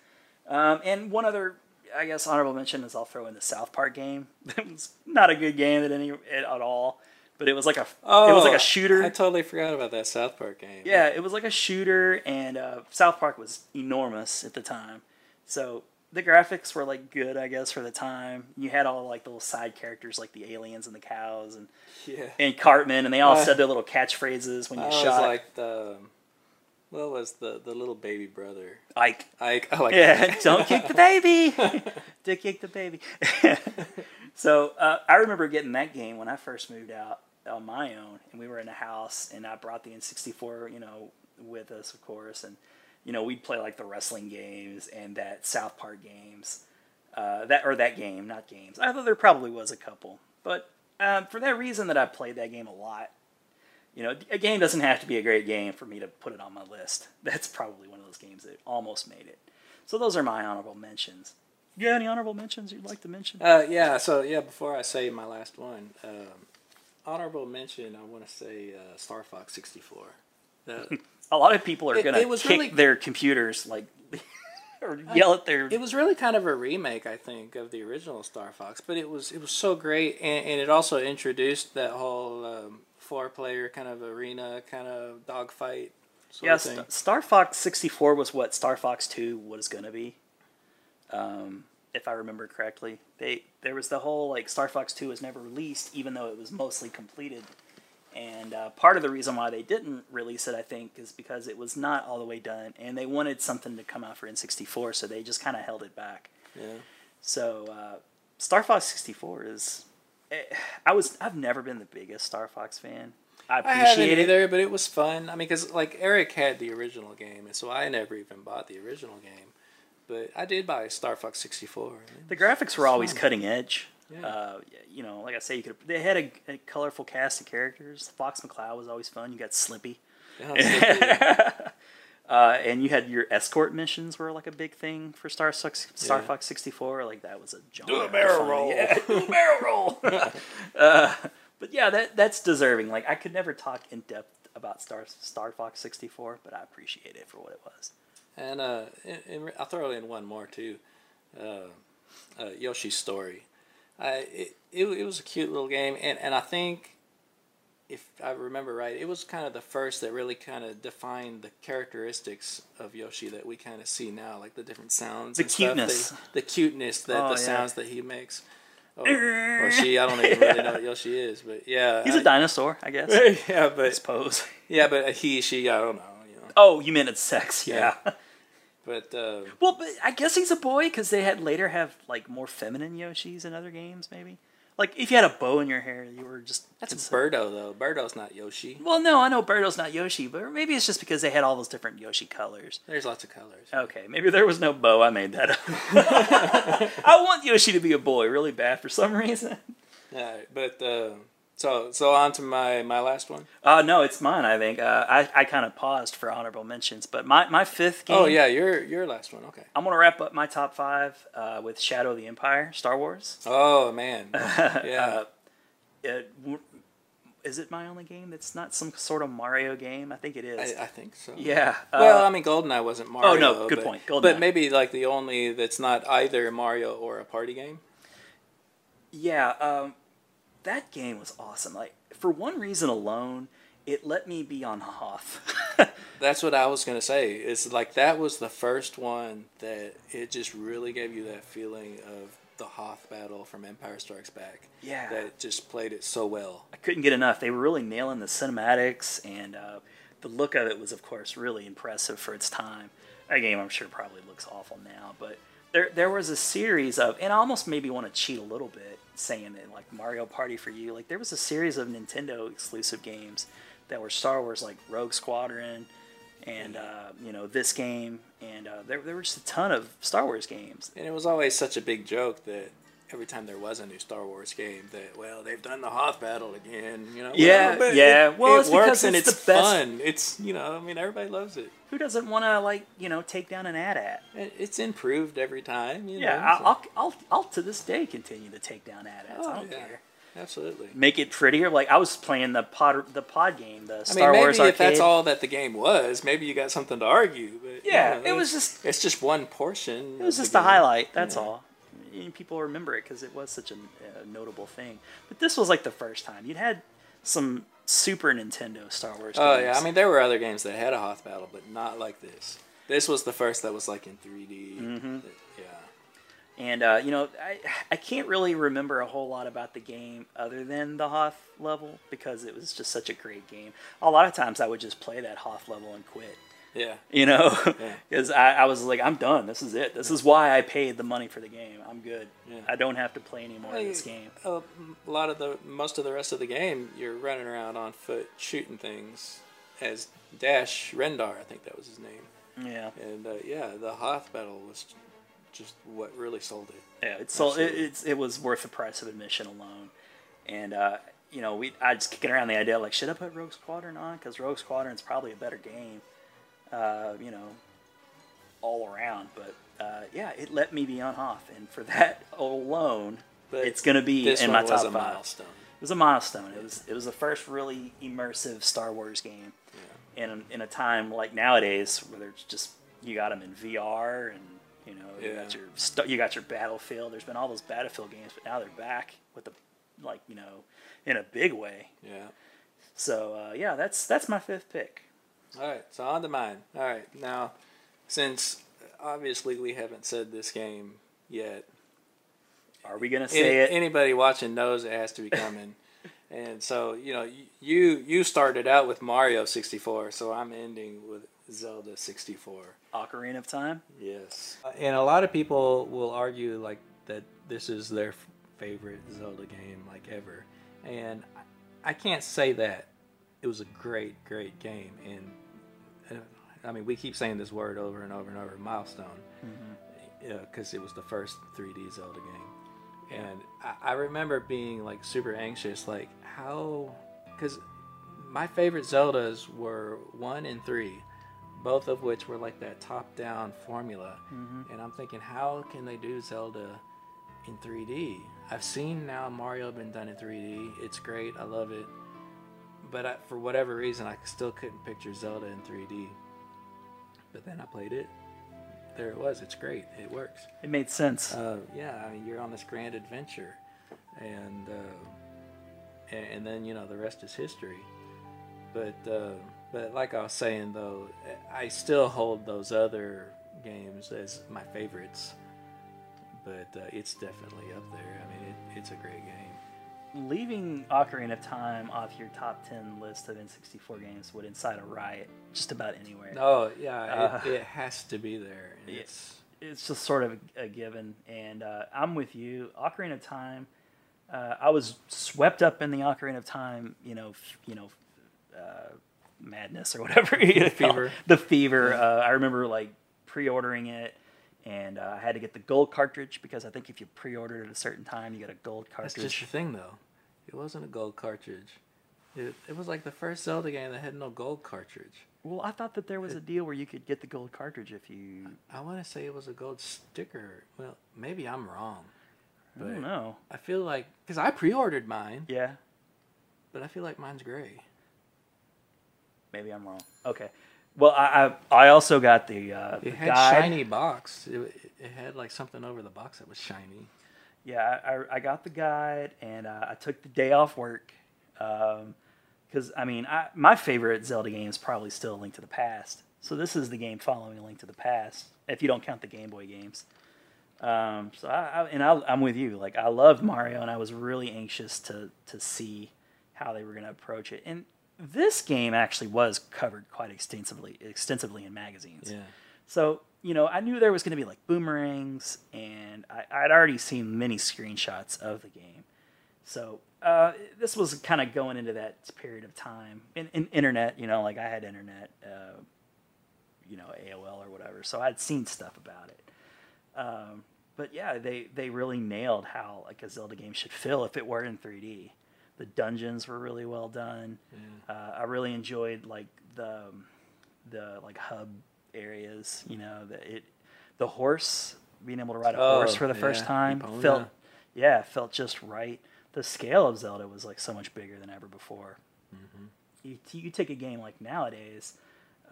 Um, and one other, I guess, honorable mention is I'll throw in the South Park game. It was not a good game at any at all, but it was like a it was like a shooter. Oh, I totally forgot about that South Park game. yeah, it was like a shooter, and uh, South Park was enormous at the time. So the graphics were like good, I guess, for the time. You had all like the little side characters, like the aliens and the cows, and yeah. and Cartman, and they all Uh, said their little catchphrases when you I was shot. like the what was the the little baby brother? Ike. Ike. I like Yeah, that. don't kick the baby. don't kick the baby. so uh, I remember getting that game when I first moved out on my own, and we were in a house, and I brought the N64, you know, with us, of course, and you know we'd play like the wrestling games and that South Park games, uh, that or that game, not games. I thought there probably was a couple, but um, for that reason that I played that game a lot. You know, a game doesn't have to be a great game for me to put it on my list. That's probably one of those games that almost made it. So those are my honorable mentions. You got any honorable mentions you'd like to mention? Uh, yeah. So yeah, before I say my last one, um, honorable mention. I want to say uh, Star Fox sixty four. The, A lot of people are gonna it was kick really- their computers like or yell at their. it was really kind of a remake, I think, of the original Star Fox, but it was it was so great, and, and it also introduced that whole um, four player kind of arena, kind of dogfight. Yeah, of Star Fox sixty four was what Star Fox two was gonna be. Um, if I remember correctly, they there was the whole like Star Fox two was never released, even though it was mostly completed. And uh, part of the reason why they didn't release it, I think, is because it was not all the way done, and they wanted something to come out for N64, so they just kind of held it back. yeah. So uh, Star Fox 64 is. eh, I was. I've never been the biggest Star Fox fan. I I appreciate it. either, but it was fun. I mean, because like Eric had the original game, and so I never even bought the original game, but I did buy Star Fox sixty four. The graphics were always fun. cutting edge. Yeah. Uh, you know, like I say, you could. They had a, a colorful cast of characters. Fox McCloud was always fun. You got Slippy, uh, and you had your escort missions were like a big thing for Star Fox. Star Yeah. Fox sixty four. Like that was a jump. Do a barrel roll. Yeah, do a barrel roll. uh, but yeah, that that's deserving. Like I could never talk in depth about Star Star Fox sixty four, but I appreciate it for what it was. And uh, and, I'll throw in one more too, uh, uh, Yoshi's Story. I it, it it was a cute little game, and and I think. If I remember right, it was kind of the first that really kind of defined the characteristics of Yoshi that we kind of see now, like the different sounds, The cuteness. that- the cuteness that Oh, the yeah. sounds that he makes, or, or she. I don't even really know what Yoshi is, but yeah, He's a I- dinosaur, I guess. Yeah, but suppose. yeah, but he, she, I don't know, you know. Oh, you meant it's sex? Yeah. But uh, Well, but I guess he's a boy because they had later have like more feminine Yoshis in other games, maybe. Like if you had a bow in your hair, you were just that's considered- Birdo though. Birdo's not Yoshi. Well, no, I know Birdo's not Yoshi, but maybe it's just because they had all those different Yoshi colors. There's lots of colors. Okay, maybe there was no bow. I made that up. I want Yoshi to be a boy really bad for some reason. Yeah, but uh, So so on to my my last one. Uh, no, it's mine. I think uh, I I kind of paused for honorable mentions, but my, my fifth game. Oh yeah, your your last one. Okay. I'm gonna wrap up my top five uh, with Shadow of the Empire, Star Wars. Oh man. Yeah. Uh, it, is it my only game that's not some sort of Mario game? I think it is. I, I think so. yeah. Uh, Well, I mean, GoldenEye wasn't Mario. Oh no, good but, point, GoldenEye. But maybe like the only that's not either Mario or a party game. yeah. Um, that game was awesome. Like for one reason alone, it let me be on Hoth. That's what I was gonna say. It's like that was the first one that it just really gave you that feeling of the Hoth battle from Empire Strikes Back. Yeah. That just played it so well. I couldn't get enough. They were really nailing the cinematics, and uh, the look of it was, of course, really impressive for its time. That game, I'm sure, probably looks awful now, but there there was a series of, and I almost maybe want to cheat a little bit, saying that like Mario Party for you, like there was a series of Nintendo exclusive games that were Star Wars, like Rogue Squadron, and uh, you know this game, and uh, there there was just a ton of Star Wars games. And it was always such a big joke that every time there was a new Star Wars game, that well they've done the Hoth battle again. You know. Yeah, well, yeah. It, Well, it it's works because and it's it's, the best- fun. It's you know I mean everybody loves it. Who doesn't want to like you know take down an AT-AT? It's improved every time. You Yeah, know, I'll, so- I'll, I'll, I'll to this day continue to take down AT-ATs. Oh, I don't yeah. care. Absolutely. Make it prettier. Like I was playing the pod, the pod game, the I mean, Star maybe Wars if that's all that the game was, maybe you got something to argue. But you Yeah, know, it was just- it's just one portion. It was just the a highlight. That's Yeah. all. And people remember it because it was such a uh, notable thing. But this was like the first time you'd had some Super Nintendo Star Wars. Oh games. yeah, I mean there were other games that had a Hoth battle, but not like this. This was the first that was like in 3D. Mm-hmm. Yeah. And uh, you know, I I can't really remember a whole lot about the game other than the Hoth level because it was just such a great game. A lot of times I would just play that Hoth level and quit. Yeah. You know, Yeah. because I, I was like, I'm done. This is it. This is why I paid the money for the game. I'm good. Yeah. I don't have to play any more of this game. Uh, a lot of the most of the rest of the game, you're running around on foot shooting things as Dash Rendar, I think that was his name. Yeah, And uh, yeah, the Hoth battle was just what really sold it. yeah. It's so it, it's it was worth the price of admission alone. And uh, you know, we I was kicking around the idea like, should I put Rogue Squadron on? Because Rogue Squadron's probably a better game. Uh, you know, all around. But uh, yeah, it let me be on Hoth, and for that alone, But it's gonna be This in my was top a five. milestone. It was a milestone. It was it was the first really immersive Star Wars game, in in a time like nowadays where there's just you got them in VR and you know you Yeah. got your st- you got your Battlefield. There's been all those Battlefield games, but now they're back with the like you know in a big way. Yeah. So uh, yeah, that's that's my fifth pick. All right, so on to mine. All right, now, since obviously we haven't said this game yet, Are we gonna any, say it? anybody watching knows it has to be coming. and so, you know, you you started out with Mario 64, so I'm ending with Zelda 64. Ocarina of Time. Yes. And a lot of people will argue like that this is their favorite Zelda game like ever. And I- I can't say that. It was a great great game and uh, I mean, we keep saying this word over and over and over, milestone, because it was the first 3D Zelda game. And I, I remember being like super anxious, like how, because my favorite Zeldas were one and three, both of which were like that top-down formula. And I'm thinking, how can they do Zelda in 3D? I've seen now Mario been done in 3D. It's great. I love it. But I, for whatever reason, I still couldn't picture Zelda in 3D. But then I played it. There it was. It's great. It works. It made sense. Uh, yeah, I mean, you're on this grand adventure, and uh, and, and then you know the rest is history. But uh, but like I was saying though, I still hold those other games as my favorites. But uh, it's definitely up there. I mean, it, it's a great game. Leaving Ocarina of Time off your top ten list of N64 games would incite a riot just about anywhere. Oh yeah, Uh, it, it has to be there. yeah. It's it's just sort of a, given. And uh, I'm with you. Ocarina of Time. Uh, I was swept up in the Ocarina of Time. You know, f- you know, uh, madness or whatever. know, fever. The fever. Uh, I remember like pre-ordering it. And uh, I had to get the gold cartridge because I think if you pre-ordered at a certain time, you get a gold cartridge. that's just the thing though. It wasn't a gold cartridge. It, it was like the first Zelda game that had no gold cartridge. Well, I thought that there was a deal where you could get the gold cartridge if you. I want to say it was a gold sticker. Well, maybe I'm wrong. I don't know. I feel like because I pre-ordered mine, Yeah, but I feel like mine's gray. maybe I'm wrong. Okay. Well, I I, I also got the uh, the It had guide. shiny box. It, it had like something over the box that was shiny. Yeah, I, I- got the guide and uh, I took the day off work because I mean I, my favorite Zelda game is probably still Link to the Past. So this is the game following Link to the Past, if you don't count the Game Boy games. Um, so I, I and I, I'm with you. Like I loved Mario, and I was really anxious to to see how they were going to approach it. And this game actually was covered quite extensively extensively in magazines. Yeah. So, you know, I knew there was going to be like boomerangs, and I, I'd already seen many screenshots of the game. So, uh, this was kind of going into that period of time. In, in internet, you know, like I had internet, uh, you know, AOL or whatever. So I'd seen stuff about it. Um, but yeah, they, they really nailed how like a Zelda game should feel if it were in 3D. The dungeons were really well done. Uh, I really enjoyed like the the like hub areas. You know, the it the horse being able to ride a Oh, horse for the first time Epona. felt yeah felt just right. The scale of Zelda was like so much bigger than ever before. You, you take a game like nowadays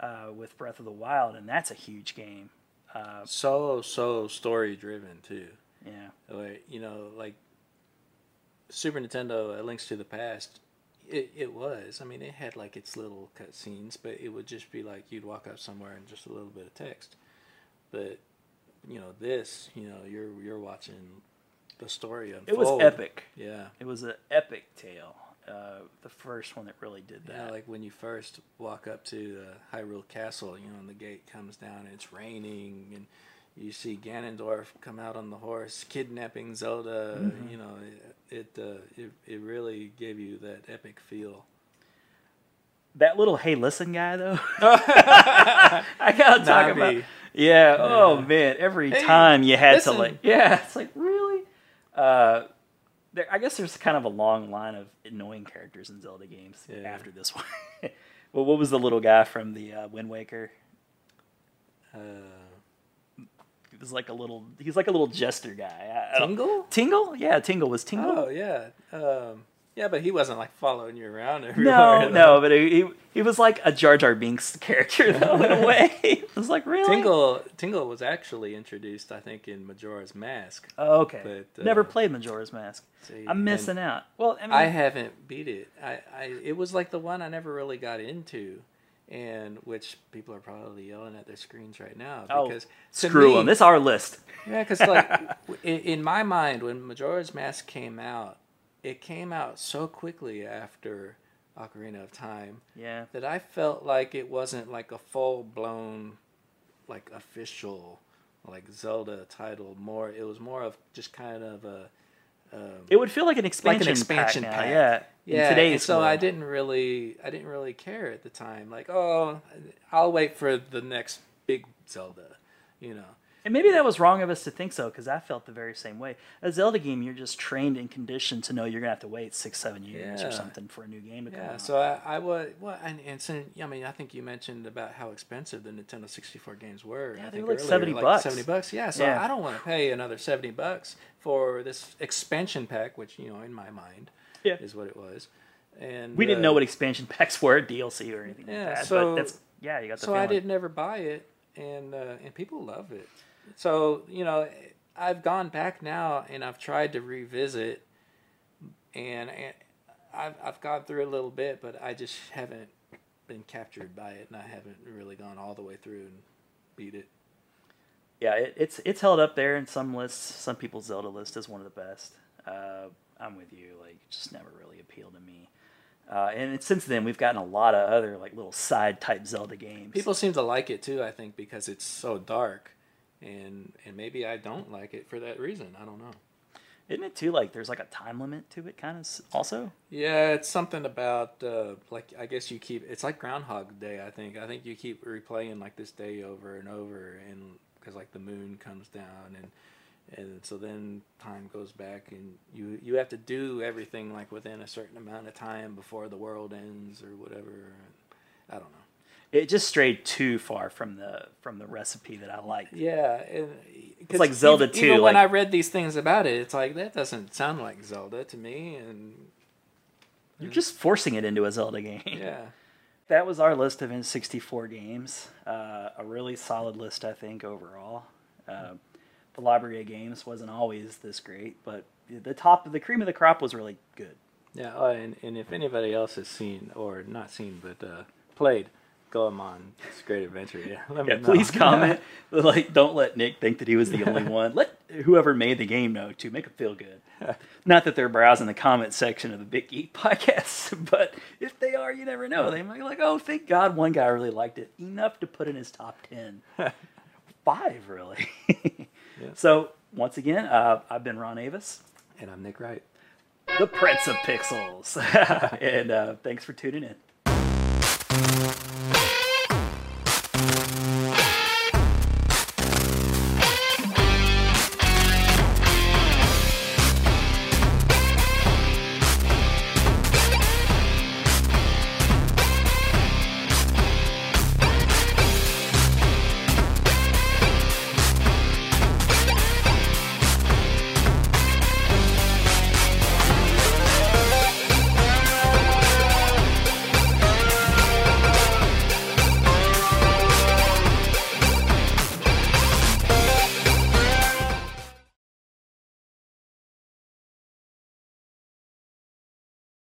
uh, with Breath of the Wild, and that's a huge game. Uh, So so story driven too. yeah, Like you know, like Super Nintendo, Links to the Past. It, it was. I mean, it had like its little cutscenes, but it would just be like you'd walk up somewhere and just a little bit of text. But you know, this, you know, you're you're watching the story unfold. it was epic. Yeah. It was an epic tale. Uh, the first one that really did that. Yeah, like when you first walk up to the Hyrule Castle, you know, and the gate comes down and it's raining, and you see Ganondorf come out on the horse, kidnapping Zelda. Mm-hmm. You know, it it, uh, it it really gave you that epic feel. that little hey listen guy though i gotta talk Navi. about yeah oh man every Hey, time you had listen. to like yeah it's like really uh there, i guess there's kind of a long line of annoying characters in zelda games Yeah. after this one well what was the little guy from the uh, wind waker Uh, was like a little he's like a little jester guy I- I Tingle? tingle yeah tingle was tingle Oh yeah, um, yeah, but he wasn't like following you around everywhere. no, no, but he, he he was like a Jar Jar Binks character though in a way. It was like really Tingle Tingle was actually introduced, I think, in Majora's Mask. Oh, okay. But, uh, Never played Majora's Mask. See, I'm missing out. Well, I mean, I haven't beat it. I, I it was like the one I never really got into, and which people are probably yelling at their screens right now oh, because to screw me- them. This our list. Yeah, because like in, in my mind, when Majora's Mask came out, it came out so quickly after Ocarina of Time Yeah. that I felt like it wasn't like a full blown, like official, like Zelda title. More, it was more of just kind of a. Um, It would feel like an expansion, expansion pack. pack. Yeah. Yeah, today's so I didn't really, I didn't really care at the time. Like, oh, I'll wait for the next big Zelda, you know. And maybe that was wrong of us to think so, because I felt the very same way. A Zelda game, you're just trained and conditioned to know you're gonna have to wait six, seven years Yeah. or something for a new game to come Yeah, out. so I, I would, well, and, and so, I mean, I think you mentioned about how expensive the Nintendo 64 games were. Yeah, I they think were like earlier, 70 bucks. 70 bucks, yeah. So Yeah. I don't want to pay another 70 bucks for this expansion pack, which, you know, in my mind Yeah. is what it was. And we didn't uh, know what expansion packs were, DLC or anything Yeah, like that. so- yeah, you got the so I didn't ever buy it, and uh, and people love it. So you know, I've gone back now and I've tried to revisit, and, and I've I've gone through a little bit, but I just haven't been captured by it, and I haven't really gone all the way through and beat it. yeah, it, it's it's held up there in some lists. Some people's Zelda list is one of the best. Uh, I'm with you. Like, it just never really appealed to me. Uh, and it, since then, we've gotten a lot of other like little side type Zelda games. People seem to like it too. I think because it's so dark, and and maybe I don't like it for that reason. I don't know. isn't it too? Like, there's like a time limit to it, kind of. Also, Yeah, it's something about uh, like I guess you keep it's like Groundhog Day. I think I think you keep replaying like this day over and over, and because like the moon comes down and and so then time goes back and you you have to do everything like within a certain amount of time before the world ends or whatever i don't know It just strayed too far from the from the recipe that I liked. yeah it's like Zelda even, 2, even when i read these things about it it's like that doesn't sound like zelda to me and You're just forcing it into a Zelda game. yeah That was our list of N64 games. Uh, a really solid list, I think, overall. Uh, the library of games wasn't always this great, but the top, the cream of the crop was really good. yeah oh, and, and if anybody else has seen or not seen but uh played go on this great adventure yeah let me Yeah, please comment. like, don't let Nick think that he was the only one. Let whoever made the game know too. Make him feel good. Not that they're browsing the comment section of the Big Geek podcast, but if they are, you never know. They might be like, "Oh, thank God, one guy really liked it enough to put in his top ten. Five, really." So once again, uh, I've been Ron Avis, and i'm nick wright the Prince of Pixels, and uh, thanks for tuning in.